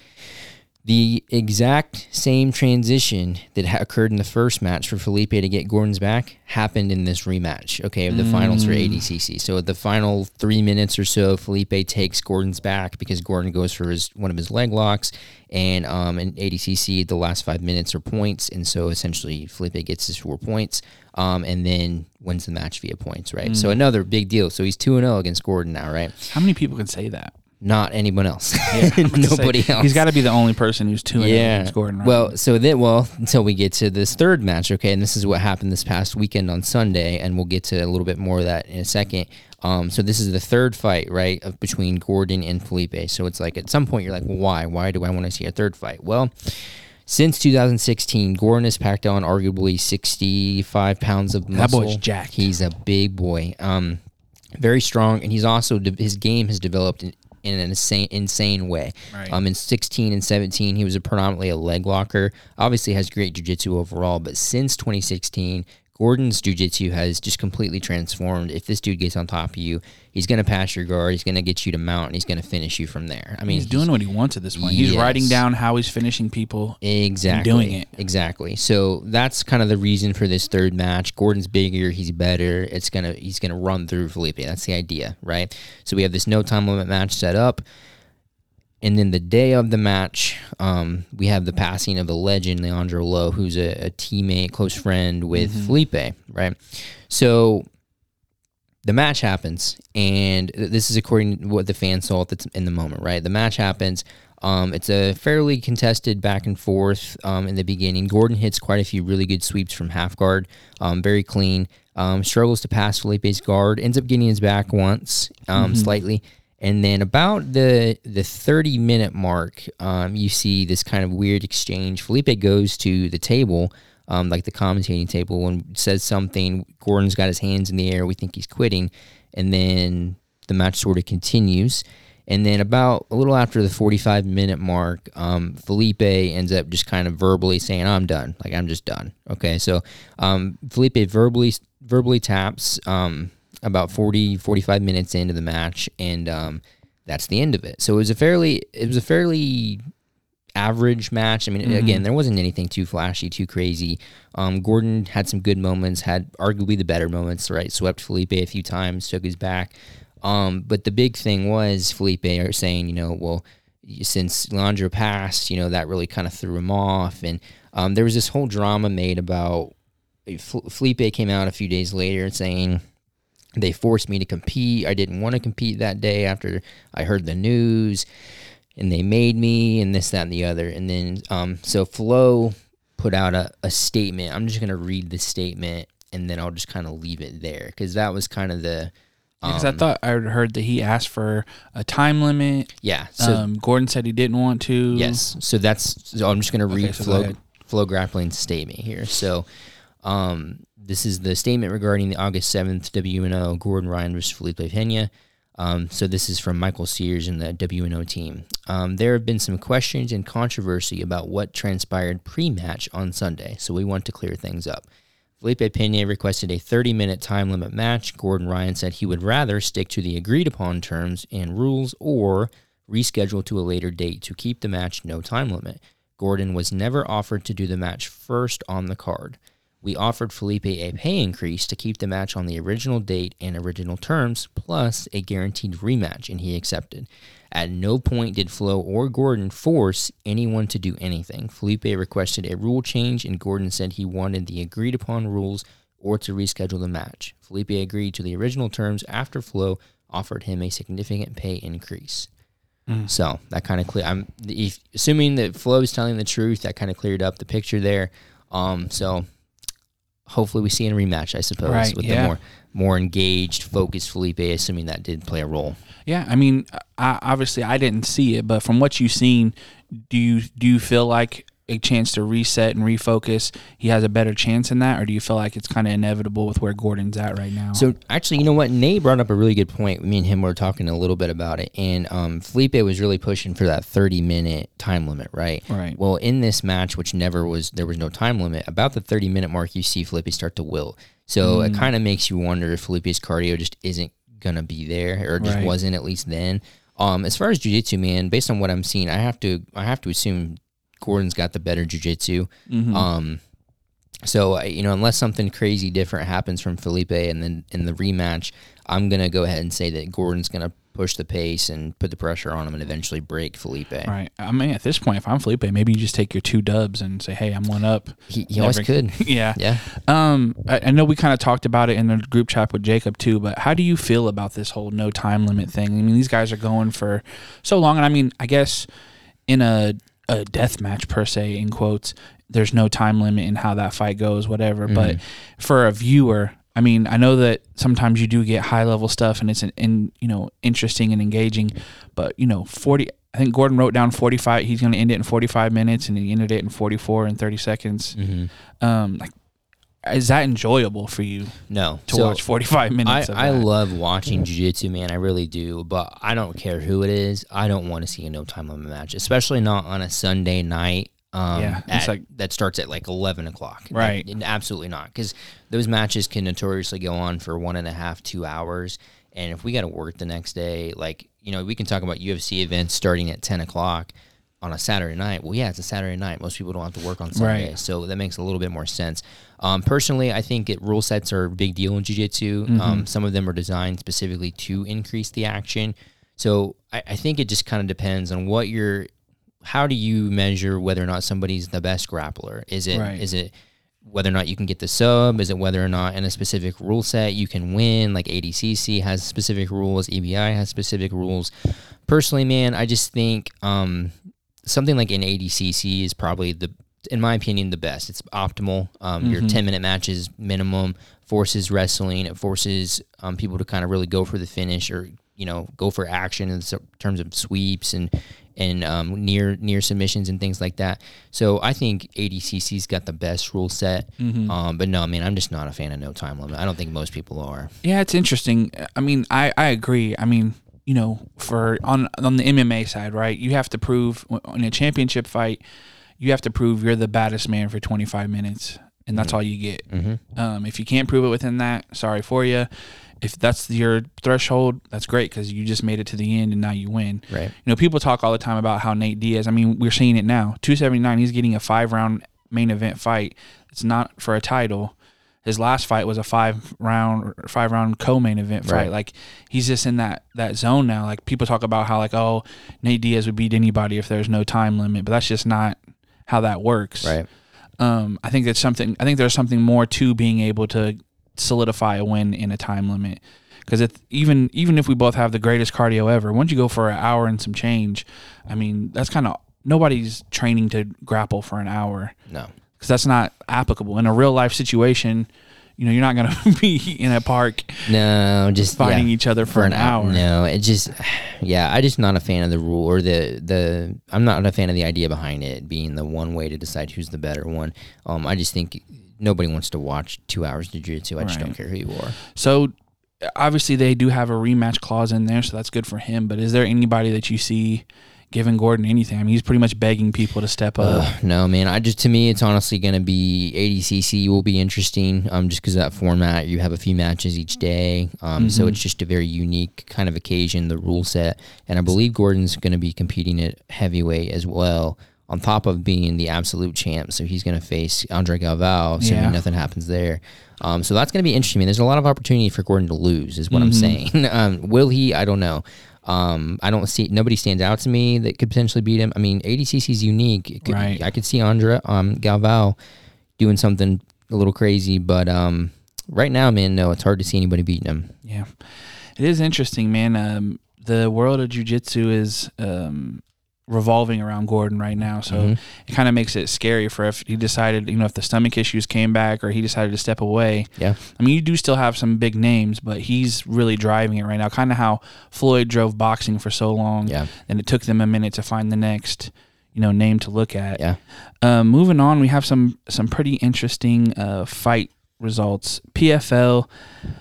The exact same transition that ha- occurred in the first match for Felipe to get Gordon's back happened in this rematch. Okay, of the finals for ADCC. So at the final three minutes or so, Felipe takes Gordon's back because Gordon goes for his one of his leg locks, and um, in ADCC the last five minutes are points, and so essentially Felipe gets his four points, um, and then wins the match via points. Right. So another big deal. So he's two and zero against Gordon now. Right. How many people can say that? Not anyone else. About [LAUGHS] to say, Nobody else. He's got to be the only person who's two and yeah. yeah. Gordon Ryan. Well, so then, well, [LAUGHS] until we get to this third match, okay, and this is what happened this past weekend on Sunday, and we'll get to a little bit more of that in a second. Um, so this is the third fight, right, of between Gordon and Felipe. So it's like at some point you're like, well, why? Why do I want to see a third fight? Well, since 2016, Gordon has packed on arguably 65 pounds of muscle. That boy's jacked. He's a big boy. Um, very strong, and he's also his game has developed in, in an insane insane way. Right. Um, in 16 and 17, he was a predominantly a leg locker. Obviously, has great jujitsu overall, but since 2016, Gordon's jujitsu has just completely transformed. If this dude gets on top of you, he's going to pass your guard. He's going to get you to mount, and he's going to finish you from there. I mean, he's doing what he wants at this point. He's writing down how he's finishing people. Exactly. doing it. Exactly. So that's kind of the reason for this third match. Gordon's bigger, he's better. It's gonna he's gonna run through Felipe. That's the idea, right? So we have this no time limit match set up. And then the day of the match, um, we have the passing of a legend, Leandro Lo, who's a, a teammate, close friend with Felipe, right? So the match happens, and this is according to what the fans saw at in the moment, right? The match happens. Um, it's a fairly contested back and forth um, in the beginning. Gordon hits quite a few really good sweeps from half guard, um, very clean. Um, struggles to pass Felipe's guard, ends up getting his back once, um, slightly, and then about the the thirty minute mark, um, you see this kind of weird exchange. Felipe goes to the table, um, like the commentating table, and says something. Gordon's got his hands in the air. We think he's quitting, and then the match sort of continues. And then about a little after the 45 minute mark, um, Felipe ends up just kind of verbally saying, "I'm done. Like I'm just done." Okay, so um, Felipe verbally verbally taps um, about 40 45 minutes into the match, and um, that's the end of it. So it was a fairly it was a fairly average match. I mean, again, there wasn't anything too flashy, too crazy. Um, Gordon had some good moments, had arguably the better moments, right? Swept Felipe a few times, took his back. Um, but the big thing was Felipe are saying, you know, well, since Leandro passed, you know, that really kind of threw him off. And um, there was this whole drama made about Felipe came out a few days later saying, they forced me to compete. I didn't want to compete that day after I heard the news and they made me and this, that, and the other. And then, um, so Flo put out a, a statement. I'm just going to read the statement and then I'll just kind of leave it there because that was kind of the. Because um, I thought I heard that he asked for a time limit. Yeah. So um, Gordon said he didn't want to. Yes. So that's. So I'm just going to read okay, so Flo, Flo Grappling's statement here. So, um, this is the statement regarding the August 7th WNO Gordon Ryan versus Felipe Pena. Um, so this is from Michael Sears and the WNO team. Um, there have been some questions and controversy about what transpired pre-match on Sunday, so we want to clear things up. Felipe Pena requested a 30-minute time limit match. Gordon Ryan said he would rather stick to the agreed-upon terms and rules or reschedule to a later date to keep the match no time limit. Gordon was never offered to do the match first on the card. We offered Felipe a pay increase to keep the match on the original date and original terms, plus a guaranteed rematch, and he accepted. At no point did Flo or Gordon force anyone to do anything. Felipe requested a rule change, and Gordon said he wanted the agreed upon rules or to reschedule the match. Felipe agreed to the original terms after Flo offered him a significant pay increase. Mm. So that kind of clear. I'm if, assuming that Flo is telling the truth. That kind of cleared up the picture there. Um, so hopefully we see in a rematch, I suppose, right, with yeah. the more more engaged, focused Felipe, assuming that did play a role. Yeah, I mean, I, obviously I didn't see it, but from what you've seen, do you do you feel like a chance to reset and refocus, he has a better chance in that, or do you feel like it's kind of inevitable with where Gordon's at right now? So actually, you know what? Nate brought up a really good point. Me and him were talking a little bit about it, and um, Felipe was really pushing for that 30 minute time limit, right? Right. Well, in this match, which never was, there was no time limit. About the 30 minute mark, you see Felipe start to wilt. So mm. it kind of makes you wonder if Felipe's cardio just isn't gonna be there, or just right. wasn't at least then. Um, as far as jiu-jitsu, man, based on what I'm seeing, I have to I have to assume Gordon's got the better jujitsu. Mm-hmm. Um, so you know, unless something crazy different happens from Felipe, and then in the rematch, I'm gonna go ahead and say that Gordon's gonna push the pace and put the pressure on him and eventually break Felipe. Right. I mean, at this point, if I'm Felipe, maybe you just take your two dubs and say, "Hey, I'm one up." He, he always could. [LAUGHS] yeah. Yeah. Um, I, I know we kind of talked about it in the group chat with Jacob too, but how do you feel about this whole no time limit thing? I mean, these guys are going for so long, and I mean, I guess in a a death match per se in quotes there's no time limit in how that fight goes whatever mm-hmm. but for a viewer i mean i know that sometimes you do get high level stuff and it's an in you know interesting and engaging but you know 40 i think gordon wrote down 45 he's going to end it in 45 minutes and he ended it in 44 and 30 seconds mm-hmm. um like is that enjoyable for you? No, to so watch forty five minutes. I, I love watching jiu-jitsu, man. I really do, but I don't care who it is. I don't want to see a no time limit match, especially not on a Sunday night. Um, yeah, at, like that starts at like eleven o'clock. Right, and, and absolutely not, because those matches can notoriously go on for one and a half, two hours. And if we got to work the next day, like you know, we can talk about UFC events starting at ten o'clock on a Saturday night. Well, yeah, it's a Saturday night. Most people don't have to work on Sunday, right. so that makes a little bit more sense. Um, personally, I think it, rule sets are a big deal in jiu-jitsu. Mm-hmm. Um, some of them are designed specifically to increase the action. So I, I think it just kind of depends on what you're. How do you measure whether or not somebody's the best grappler? Is it right. is it whether or not you can get the sub? Is it whether or not in a specific rule set you can win? Like ADCC has specific rules, EBI has specific rules. Personally, man, I just think um, something like an ADCC is probably the in my opinion, the best. It's optimal. Um, mm-hmm. Your 10 minute matches minimum forces wrestling. It forces um, people to kind of really go for the finish or, you know, go for action in terms of sweeps and, and um, near near submissions and things like that. So I think ADCC's got the best rule set. Mm-hmm. Um, but no, I mean, I'm just not a fan of no time limit. I don't think most people are. Yeah, it's interesting. I mean, I, I agree. I mean, you know, for on on the MMA side, right? You have to prove in a championship fight, you have to prove you're the baddest man for 25 minutes, and that's all you get. Mm-hmm. Um, if you can't prove it within that, sorry for you. If that's your threshold, that's great because you just made it to the end and now you win. Right. You know, people talk all the time about how Nate Diaz. I mean, we're seeing it now. 279, he's getting a five round main event fight. It's not for a title. His last fight was a five round five round co main event fight. Right. Like he's just in that that zone now. Like people talk about how like oh Nate Diaz would beat anybody if there's no time limit, but that's just not how that works. Right. Um, I think that's something. I think there's something more to being able to solidify a win in a time limit. Because even even if we both have the greatest cardio ever, once you go for an hour and some change, I mean that's kind of nobody's training to grapple for an hour No. Because that's not applicable in a real life situation. You know, you're not going [LAUGHS] to be in a park No, just fighting yeah, each other for, an hour. No, it just [SIGHS] yeah, I just not a fan of the rule or the the I'm not a fan of the idea behind it being the one way to decide who's the better one. Um, I just think nobody wants to watch two hours of jiu-jitsu. I just don't care who you are. So obviously they do have a rematch clause in there, so that's good for him. But is there anybody that you see giving Gordon anything? I mean, he's pretty much begging people to step up. Ugh, no, man. I just to me, it's honestly going to be ADCC will be interesting. Um, just because that format, you have a few matches each day. Um, so Mhm. it's just a very unique kind of occasion. The rule set, and I believe Gordon's going to be competing at heavyweight as well. On top of being the absolute champ, so he's going to face Andre Galvao. So Yeah. nothing happens there. Um, so that's going to be interesting. I mean, there's a lot of opportunity for Gordon to lose, is what I'm Mhm. saying. [LAUGHS] um, will he? I don't know. Um, I don't see nobody stands out to me that could potentially beat him. I mean, ADCC is unique. It could- Right. I could see Andre um, Galvao doing something a little crazy, but um, right now, man, no, it's hard to see anybody beating him. Yeah, it is interesting, man. Um, the world of jujitsu is um, revolving around Gordon right now, so Mhm. it kind of makes it scary for if he decided, you know, if the stomach issues came back or he decided to step away. Yeah. I mean, you do still have some big names, but he's really driving it right now. Kind of how Floyd drove boxing for so long, Yeah, and it took them a minute to find the next, you know, name to look at. yeah. Um, moving on, we have some some pretty interesting uh, fight results. PFL,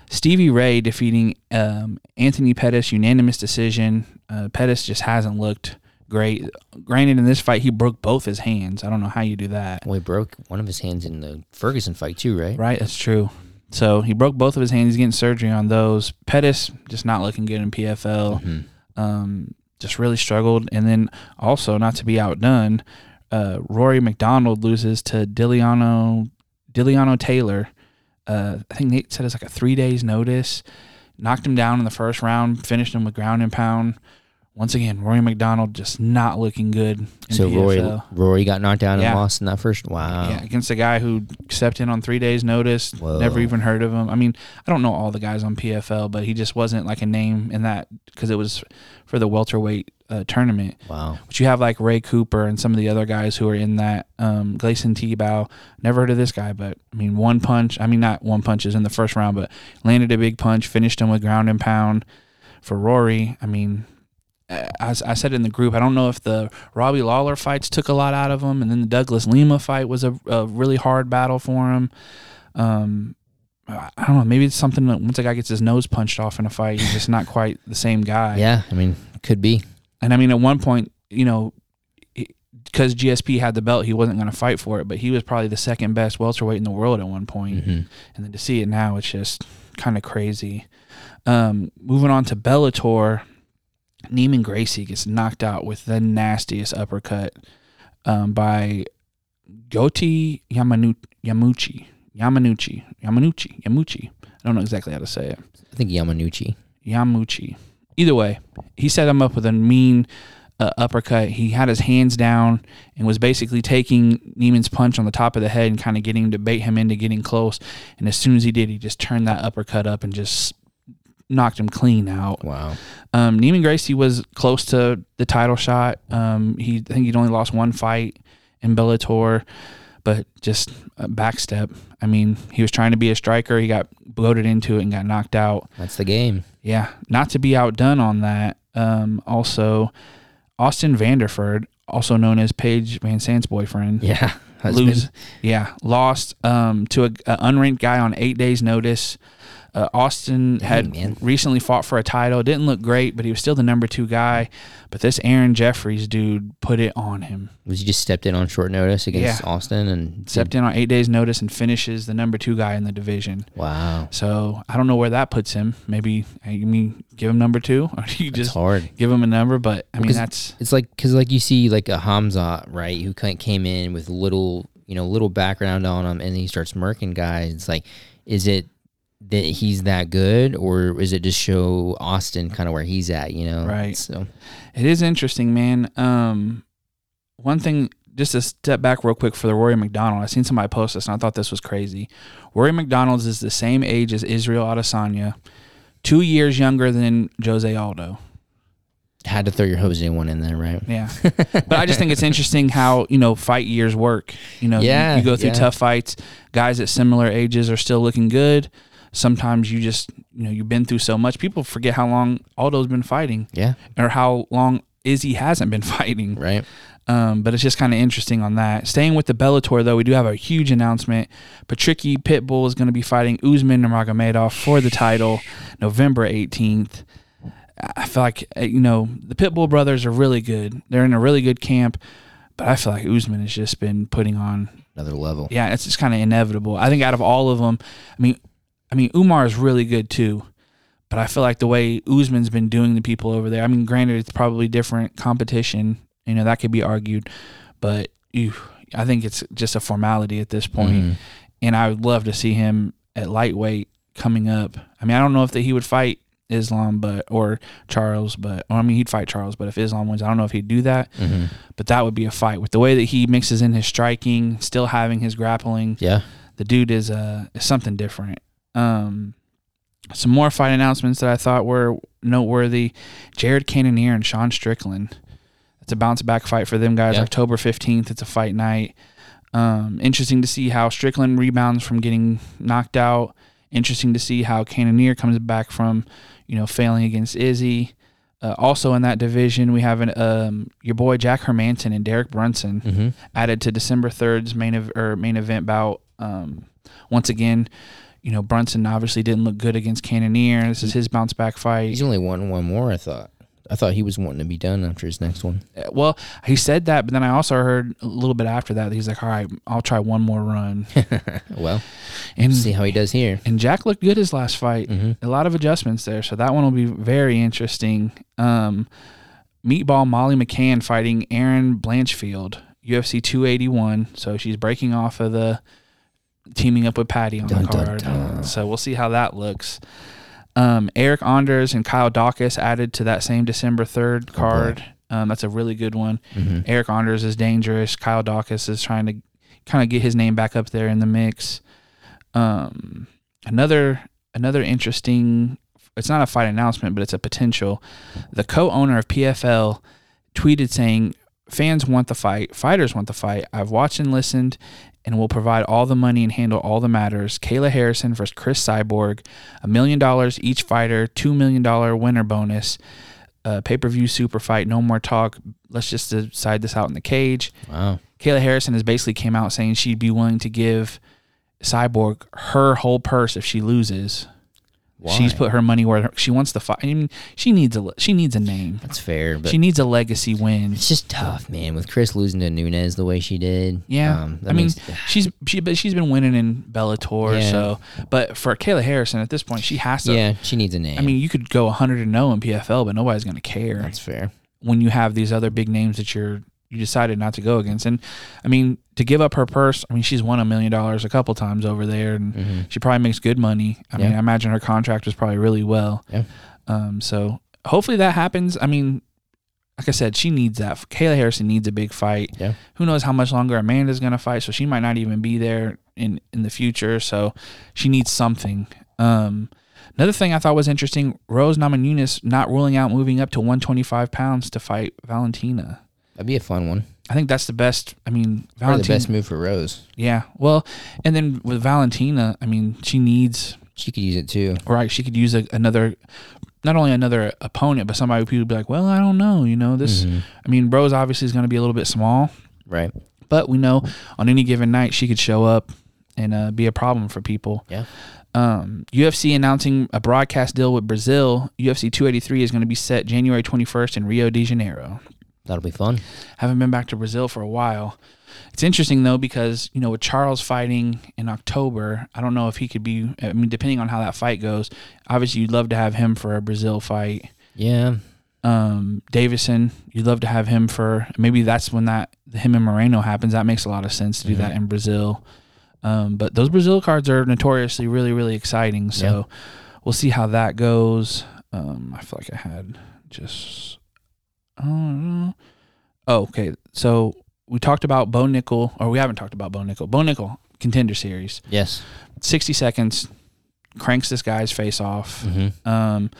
Stevie Ray defeating um, Anthony Pettis unanimous decision. Uh, Pettis just hasn't looked great. Granted, in this fight, he broke both his hands. I don't know how you do that. Well, he broke one of his hands in the Ferguson fight too, right? Right, that's true. So he broke both of his hands. He's getting surgery on those. Pettis just not looking good in PFL. Mhm. Um, just really struggled. And then also, not to be outdone, uh, Rory MacDonald loses to Dilano Dilano Taylor. Uh, I think Nate said it's like a three days notice. Knocked him down in the first round. Finished him with ground and pound. Once again, Rory MacDonald just not looking good. In So Rory, Rory got knocked down Yeah. and lost in that first. Wow. Yeah, against a guy who stepped in on three days' notice. Whoa. Never even heard of him. I mean, I don't know all the guys on PFL, but he just wasn't like a name in that because it was for the welterweight uh, tournament. Wow. But you have like Ray Cooper and some of the other guys who are in that. Um, Gleison Tibau. Never heard of this guy, but I mean, one punch. I mean, not one punches in the first round, but landed a big punch, finished him with ground and pound. For Rory, I mean, as I said in the group, I don't know if the Robbie Lawler fights took a lot out of him, and then the Douglas Lima fight was a, a really hard battle for him. Um, I don't know. Maybe it's something that once a guy gets his nose punched off in a fight, he's just not quite the same guy. Yeah, I mean, could be. And I mean, at one point, you know, because GSP had the belt, he wasn't going to fight for it, but he was probably the second best welterweight in the world at one point. hmm And then to see it now, it's just kind of crazy. Um, moving on to Bellator, Neiman Gracie gets knocked out with the nastiest uppercut um, by Goti Yamanu- Yamuchi. Yamanuchi. Yamanuchi. Yamuchi. I don't know exactly how to say it. I think Yamanuchi. Yamuchi. Either way, he set him up with a mean uh, uppercut. He had his hands down and was basically taking Neiman's punch on the top of the head and kind of getting him to bait him into getting close. And as soon as he did, he just turned that uppercut up and just knocked him clean out. Wow. Um, Neiman Gracie was close to the title shot. Um, he I think he'd only lost one fight in Bellator, but just a backstep. I mean, he was trying to be a striker. He got bloated into it and got knocked out. That's the game. Yeah, not to be outdone on that. Um, also, Austin Vanderford, also known as Paige VanZant's boyfriend, Yeah. [LAUGHS] Husband. lose. Yeah, lost um, to a, a unranked guy on eight days' notice. Uh, Austin had recently fought for a title. Didn't look great, but he was still the number two guy. But this Aaron Jeffery dude put it on him. Was he just stepped in on short notice against Yeah. Austin and Stepped in on eight days' notice and finishes the number two guy in the division. Wow, So I don't know where that puts him. Maybe I mean give him number two, [LAUGHS] or you it's just hard. give him a number? But I mean that's It's like because like you see like a Khamzat right who came in with little you know little background on him and he starts murking guys. It's like, is it that he's that good or is it just show Austin kind of where he's at? You know, Right. So It is interesting, man. Um, one thing, just to step back real quick for the Rory MacDonald. I seen somebody post this, and I thought this was crazy. Rory MacDonald's is the same age as Israel Adesanya, two years younger than Jose Aldo. had to throw your Jose one in there, right? Yeah, [LAUGHS] but I just think it's interesting how you know fight years work. You know, you- you, go through yeah. tough fights. Guys at similar ages are still looking good. Sometimes you just you know you've been through so much. People forget how long Aldo's been fighting, Yeah, or how long Izzy hasn't been [LAUGHS] fighting. right. Um, but it's just kind of interesting on that. Staying with the Bellator, though, we do have a huge announcement. Patricky Pitbull is going to be fighting Usman Nurmagomedov for the title November 18th. I feel like, uh, you know, the Pitbull brothers are really good. They're in a really good camp, but I feel like Usman has just been putting on. Another level. Yeah, it's just kind of inevitable. I think out of all of them, I mean, I mean, Umar is really good too. But I feel like the way Usman's been doing the people over there. I mean, granted, it's probably different competition. You know, that could be argued, but ew, I think it's just a formality at this point. Mhm. And I would love to see him at lightweight coming up. I mean, I don't know if that he would fight Islam, but or Charles, but or, I mean, he'd fight Charles. But if Islam wins, I don't know if he'd do that. Mhm. But that would be a fight with the way that he mixes in his striking, still having his grappling Yeah. the dude is uh is something different. Um, some more fight announcements that I thought were noteworthy: Jared Cannonier and Sean Strickland. It's a bounce back fight for them guys. Yeah. October fifteenth. It's a fight night. Um, interesting to see how Strickland rebounds from getting knocked out. Interesting to see how Cannonier comes back from, you know, failing against Izzy. Uh, also in that division, we have an um, your boy Jack Hermansson and Derek Brunson Mhm. added to December 3rd's main ev- or main event bout. Um, once again, you know Brunson obviously didn't look good against Cannonier. This is his bounce back fight. He's only won one more. I thought. I thought he was wanting to be done after his next one. Uh, Well, he said that, but then I also heard a little bit after that, that he's like, "All right, I'll try one more run." [LAUGHS] well, And see how he does here. and Jack looked good his last fight. hmm A lot of adjustments there, so that one will be very interesting. Um, Meatball Molly McCann fighting Erin Blanchfield, UFC 281. So she's breaking off of the teaming up with Patty on Dun, the card. dun. So we'll see how that looks. Um, Eric Anders and Kyle Daukaus added to that same December 3rd card. um, that's a really good one. hmm Eric Anders is dangerous. Kyle Daukaus is trying to kind of get his name back up there in the mix. Um, another another interesting. It's not a fight announcement, but it's a potential. The co-owner of PFL tweeted saying, "Fans want the fight. Fighters want the fight. I've watched and listened." And will provide all the money and handle all the matters. Kayla Harrison versus Cris Cyborg, a million dollars each fighter, two million dollar winner bonus, uh, pay per view super fight, no more talk. Let's just decide this out in the cage. Wow. Kayla Harrison has basically came out saying she'd be willing to give Cyborg her whole purse if she loses. Why? She's put her money where her, she wants to fight. I mean, she needs a she needs a name. That's fair, but she needs a legacy win. it's just tough, man. With Cris losing to Nunes the way she did. Yeah. um, I mean, she's she but she's been winning in Bellator. Yeah. So, but for Kayla Harrison at this point, she has to. yeah, she needs a name. I mean, you could go 100 and 0 in PFL, but nobody's going to care. that's fair. when you have these other big names that you're you decided not to go against. And I mean, to give up her purse, I mean, she's won a million dollars a couple times over there, and hmm she probably makes good money. I mean, I imagine her contract was probably really well. Yeah. Um. So hopefully that happens. I mean, like I said, she needs that. Kayla Harrison needs a big fight. Yeah. Who knows how much longer Amanda's going to fight? So she might not even be there in in the future. So she needs something. Um. Another thing I thought was interesting: Rose Namajunas not ruling out moving up to 125 pounds to fight Valentina. That'd be a fun one. I think that's the best. I mean, Probably the best move for Rose. Yeah. Well, and then with Valentina, I mean, she needs She could use it too. right. She could use a, another, not only another opponent, but somebody who people would be like, well, I don't know. You know, this. Mhm. I mean, Rose obviously is going to be a little bit small, Right. but we know on any given night she could show up and uh, be a problem for people. Yeah. Um, UFC announcing a broadcast deal with Brazil. UFC 283 is going to be set January 21st in Rio de Janeiro. That'll be fun. Haven't been back to Brazil for a while. It's interesting though because you know with Charles fighting in October, I don't know if he could be. I mean, depending on how that fight goes, obviously you'd love to have him for a Brazil fight. Yeah. Um, Deiveson, you'd love to have him for maybe that's when that him and Moreno happens. That makes a lot of sense to do that in Brazil. Um, but those Brazil cards are notoriously really really exciting. So we'll see how that goes. Um, I feel like I had just. Oh, oh, okay. So we talked about Bo Nickal, or we haven't talked about Bo Nickal. Bo Nickal contender series, Yes. sixty seconds, cranks this guy's face off. Mm-hmm. Um,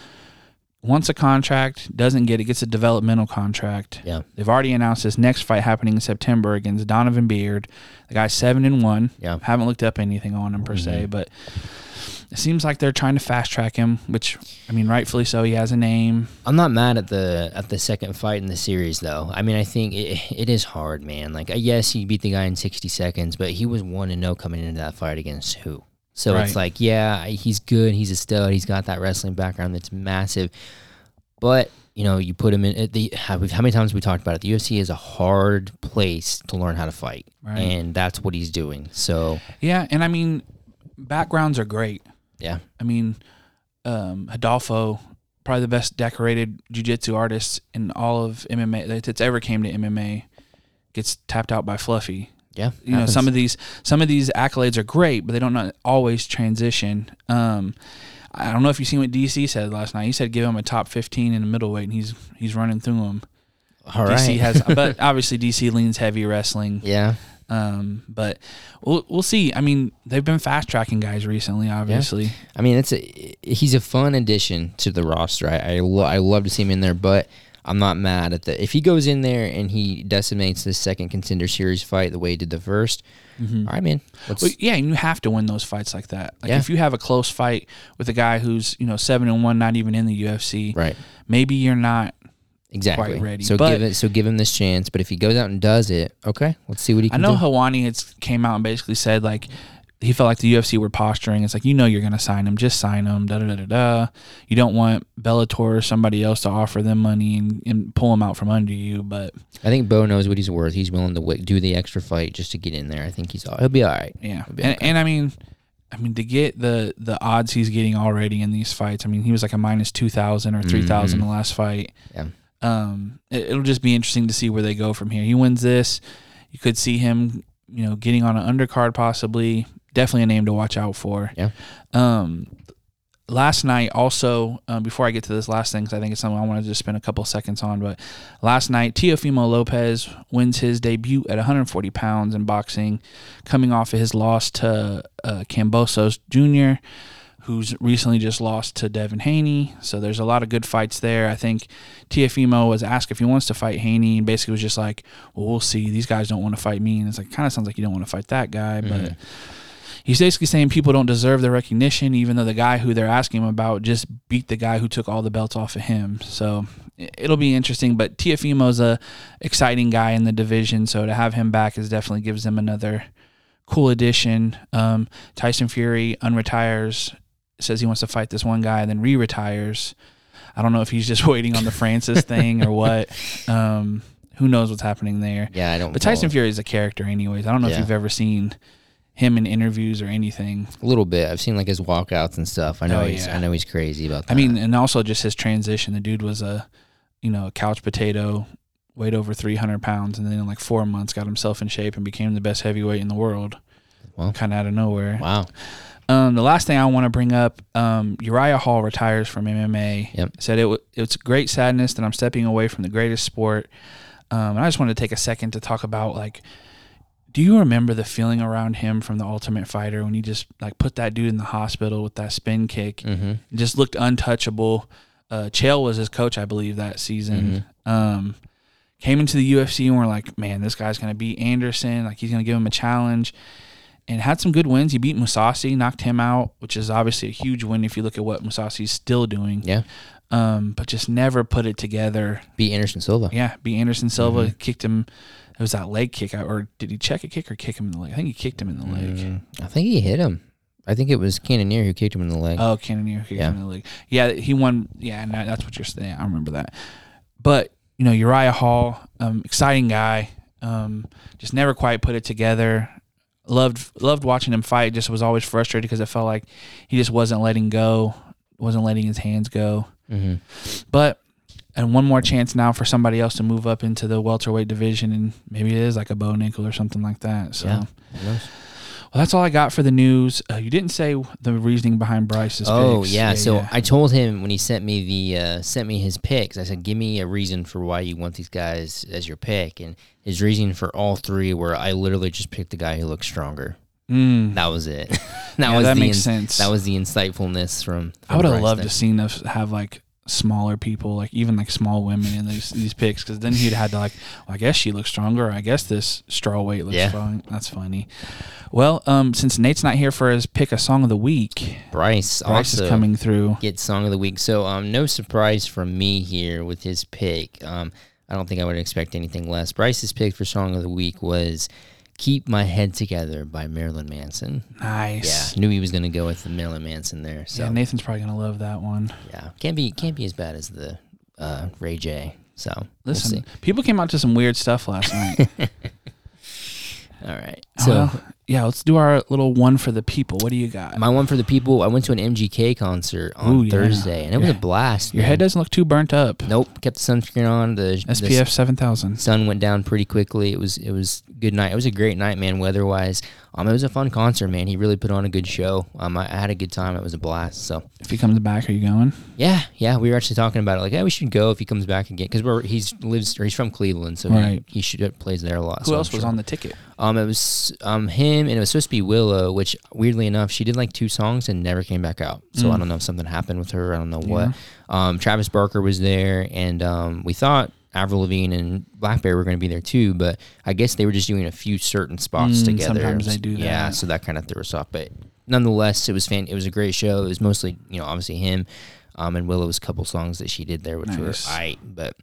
wants a contract, doesn't get it, gets a developmental contract. Yeah. They've already announced this next fight happening in September against Donovan Beard. The guy's seven and one. Yeah. Haven't looked up anything on him per se, Mhm. but it seems like they're trying to fast track him, which I mean, rightfully so. He has a name. I'm not mad at the at the second fight in the series though. I mean, I think it, it is hard, man. Like, uh, yes, he beat the guy in 60 seconds, but he was one and no coming into that fight against who? So Right. it's like, yeah, he's good. He's a stud. He's got that wrestling background that's massive. But you know, you put him in the how, how many times we talked about it? The UFC is a hard place to learn how to fight, Right. and that's what he's doing. So Yeah, and I mean, backgrounds are great. yeah, I mean, um, Adolfo, probably the best decorated jiu-jitsu artist in all of MMA that's ever came to MMA, gets tapped out by Fluffy. Yeah. You know, some of these some of these accolades are great, but they don't not always transition. Um, I don't know if you've seen what DC said last night. He said give him a top fifteen in the middleweight, and he's he's running through them. all right. DC has, [LAUGHS] but obviously DC leans heavy wrestling. yeah, Um, but we'll we'll see. I mean, they've been fast tracking guys recently, obviously. I mean, it's a he's a fun addition to the roster. I I, lo- I love to see him in there, but I'm not mad at the if he goes in there and he decimates the second contender series fight the way he did the 1st mm-hmm. all right, man. Let's Well, yeah, and you have to win those fights like that. Like Yeah. if you have a close fight with a guy who's you know seven and one, not even in the UFC, right. maybe you're not. Exactly. quite ready, So but- give it. So give him this chance. But if he goes out and does it, okay, let's see what he I know do. Helwani had came out and basically said like he felt like the UFC were posturing. It's like you know you're gonna sign him, just sign him. Da da da da da. You don't want Bellator or somebody else to offer them money and, and pull them out from under you. But I think Bo knows what he's worth. He's willing to w- do the extra fight just to get in there. I think he's all, he'll be all right. Yeah, and, okay. and I mean, I mean to get the the odds he's getting already in these fights. I mean, he was like a minus two thousand or three Mhm. the last fight. Yeah. Um, it, it'll just be interesting to see where they go from here. He wins this, you could see him, you know, getting on an undercard possibly. Definitely a name to watch out for. Yeah. Um, last night also um, before i get to this last thing because i think it's something i wanted to just spend a couple seconds on but last night Teofimo lopez wins his debut at 140 pounds in boxing coming off of his loss to uh, Kambosos jr who's recently just lost to devin haney. So there's a lot of good fights there. I think Teofimo was asked if he wants to fight haney and basically was just like well we'll see. These guys don't want to fight me. And it's like kind of sounds like you don't want to fight that guy but he's basically saying people don't deserve the recognition, even though the guy who they're asking him about just beat the guy who took all the belts off of him. So it'll be interesting. But Teofimo's a exciting guy in the division, so to have him back is definitely gives them another cool addition. Um, Tyson Fury unretires, says he wants to fight this one guy, then re-retires. I don't know if he's just [LAUGHS] waiting on the Francis thing or what. Um, who knows what's happening there? Yeah, I don't. Know. But Tyson follow. Fury is a character, anyways. I don't know if you've ever seen him in interviews or anything. a little bit. I've seen like his walkouts and stuff. I know Oh, he's. yeah. I know he's crazy about that. I mean, and also just his transition. The dude was a, you know, a couch potato, weighed over 300 pounds, and then in like four months got himself in shape and became the best heavyweight in the world. Well. kind of out of nowhere. wow. Um, the last thing I want to bring up, um, Uriah Hall retires from MMA. Yep. Said it. W- it's great sadness that I'm stepping away from the greatest sport. Um, and I just wanted to take a second to talk about like, do you remember the feeling around him from the Ultimate Fighter when he just like put that dude in the hospital with that spin kick? Mm-hmm. just looked untouchable. Uh, Chael was his coach, I believe, that season. Um, came into the UFC and we're like, man, this guy's gonna beat Anderson. Like he's gonna give him a challenge, and had some good wins. He beat Mousasi, knocked him out, which is obviously a huge win if you look at what Mousasi's still doing. Yeah. Um, but just never put it together. Beat Anderson Silva. Yeah, beat Anderson Silva, Mm-hmm. kicked him it was that leg kick, or did he check a kick or kick him in the leg? I think he kicked him in the leg. Mm, I think he hit him. I think it was Cannonier who kicked him in the leg. Oh, Cannonier kicked Yeah. him in the leg. Yeah, he won. Yeah, and that's what you're saying. I remember that. But you know, Uriah Hall, um, exciting guy. Um, just never quite put it together. Loved loved watching him fight. Just was always frustrated because it felt like he just wasn't letting go, wasn't letting his hands go. hmm But and one more chance now for somebody else to move up into the welterweight division, and maybe it is like a Bo Nickal or something like that. So, Yeah. well, that's all I got for the news. Uh, you didn't say the reasoning behind Bryce's. Oh picks. yeah. So yeah. I told him when he sent me the uh, sent me his picks. I said, "Give me a reason for why you want these guys as your pick." And his reasoning for all three were, "I literally just picked the guy who looks stronger." Mm. That was it. [LAUGHS] that Yeah, was that the makes ins- sense. That was the insightfulness from. I would have loved there. to seen us have like smaller people, like even like small women in these these picks, because then he'd had to like, well, I guess she looks stronger. I guess this straw weight looks Yeah. strong. That's funny. Well, um, since Nate's not here for his pick a song of the week, Bryce, Bryce also is coming through. get song of the week. So um, no surprise from me here with his pick. Um, I don't think I would expect anything less. Bryce's pick for song of the week was "Keep My Head Together" by Marilyn Manson. Nice. Yeah, knew he was going to go with the Marilyn Manson there. So Yeah, Nathan's probably gonna love that one. Yeah, can't be can't be as bad as the uh, Ray J. So we'll Listen, people came out to some weird stuff last night. [LAUGHS] All right. So well, yeah, let's do our little one for the people. What do you got? my one for the people. I went to an MGK concert on Ooh, yeah. Thursday, and it was a blast. Your man. head doesn't look too burnt up. Nope. Kept the sunscreen on. The the SPF seven thousand. sun went down pretty quickly. It was it was good night. It was a great night, man. Weather wise, um, it was a fun concert, man. He really put on a good show. Um, I, I had a good time. It was a blast. So If he comes back, are you going? yeah, yeah, we were actually talking about it. Like, yeah, we should go if he comes back again because we're he's lives or he's from Cleveland, so Right. he, he should plays there a lot. Who so I'm else was sure. on the ticket? Um, it was um him, and it was supposed to be Willow, which weirdly enough, she did like two songs and never came back out. So Mm. I don't know if something happened with her. I don't know what. Um, Travis Barker was there, and um, we thought Avril Lavigne and Blackberry were going to be there too, but I guess they were just doing a few certain spots Mm, together. sometimes they do Yeah, so that kind of threw us off. But nonetheless, it was fan. It was a great show. It was mostly you know obviously him, um, and Willow's couple songs that she did there, which were Nice. I. But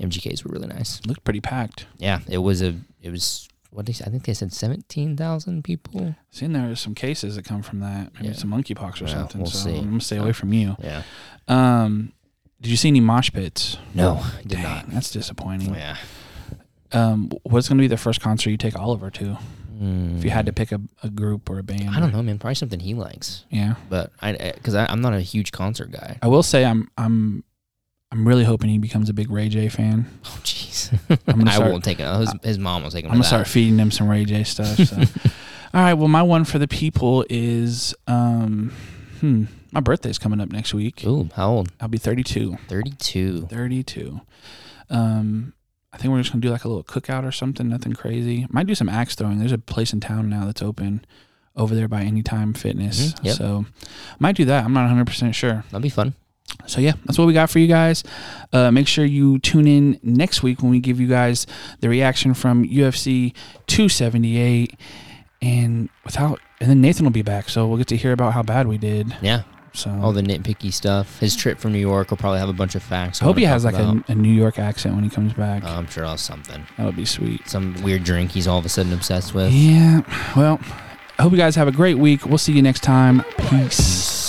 MGK's were really nice. Looked pretty packed. Yeah, it was a. It was what they. I think they said seventeen thousand people. Seen there are some cases that come from that. Maybe Yeah. some monkeypox or something. we'll so see. I'm gonna stay away from you. Yeah. Um, did you see any mosh pits? No, did Dang, not. That's disappointing. Yeah. Um, what's gonna be the first concert you take Oliver to? If you had to Mm, pick a, a group or a band, I don't know, man. Probably something he likes, Yeah, but I because I'm not a huge concert guy. I will say I'm I'm I'm really hoping he becomes a big Ray J fan. [LAUGHS] Oh, jeez. [LAUGHS] I start- won't take it. His, his mom will take him. I'm gonna start feeding him some Ray J stuff. So. [LAUGHS] All right. Well, my one for the people is um, hmm, my birthday's coming up next week. Ooh, how old? I'll be 32. Thirty-two. 32. Um, I think we're just gonna do like a little cookout or something. Nothing crazy. Might do some axe throwing. There's a place in town now that's open over there by Anytime Fitness. Mhm, yep. So might do that. I'm not 100 percent sure. That'd be fun. So yeah, that's what we got for you guys. Uh, make sure you tune in next week when we give you guys the reaction from UFC 278, and without, and then Nathan will be back, so we'll get to hear about how bad we did. Yeah. So All the nitpicky stuff. His trip from New York will probably have a bunch of facts. I hope he has like a. a, a New York accent when he comes back. I'm sure I'll have something. that would be sweet. Some weird drink he's all of a sudden obsessed with. Yeah. Well, I hope you guys have a great week. We'll see you next time. Peace.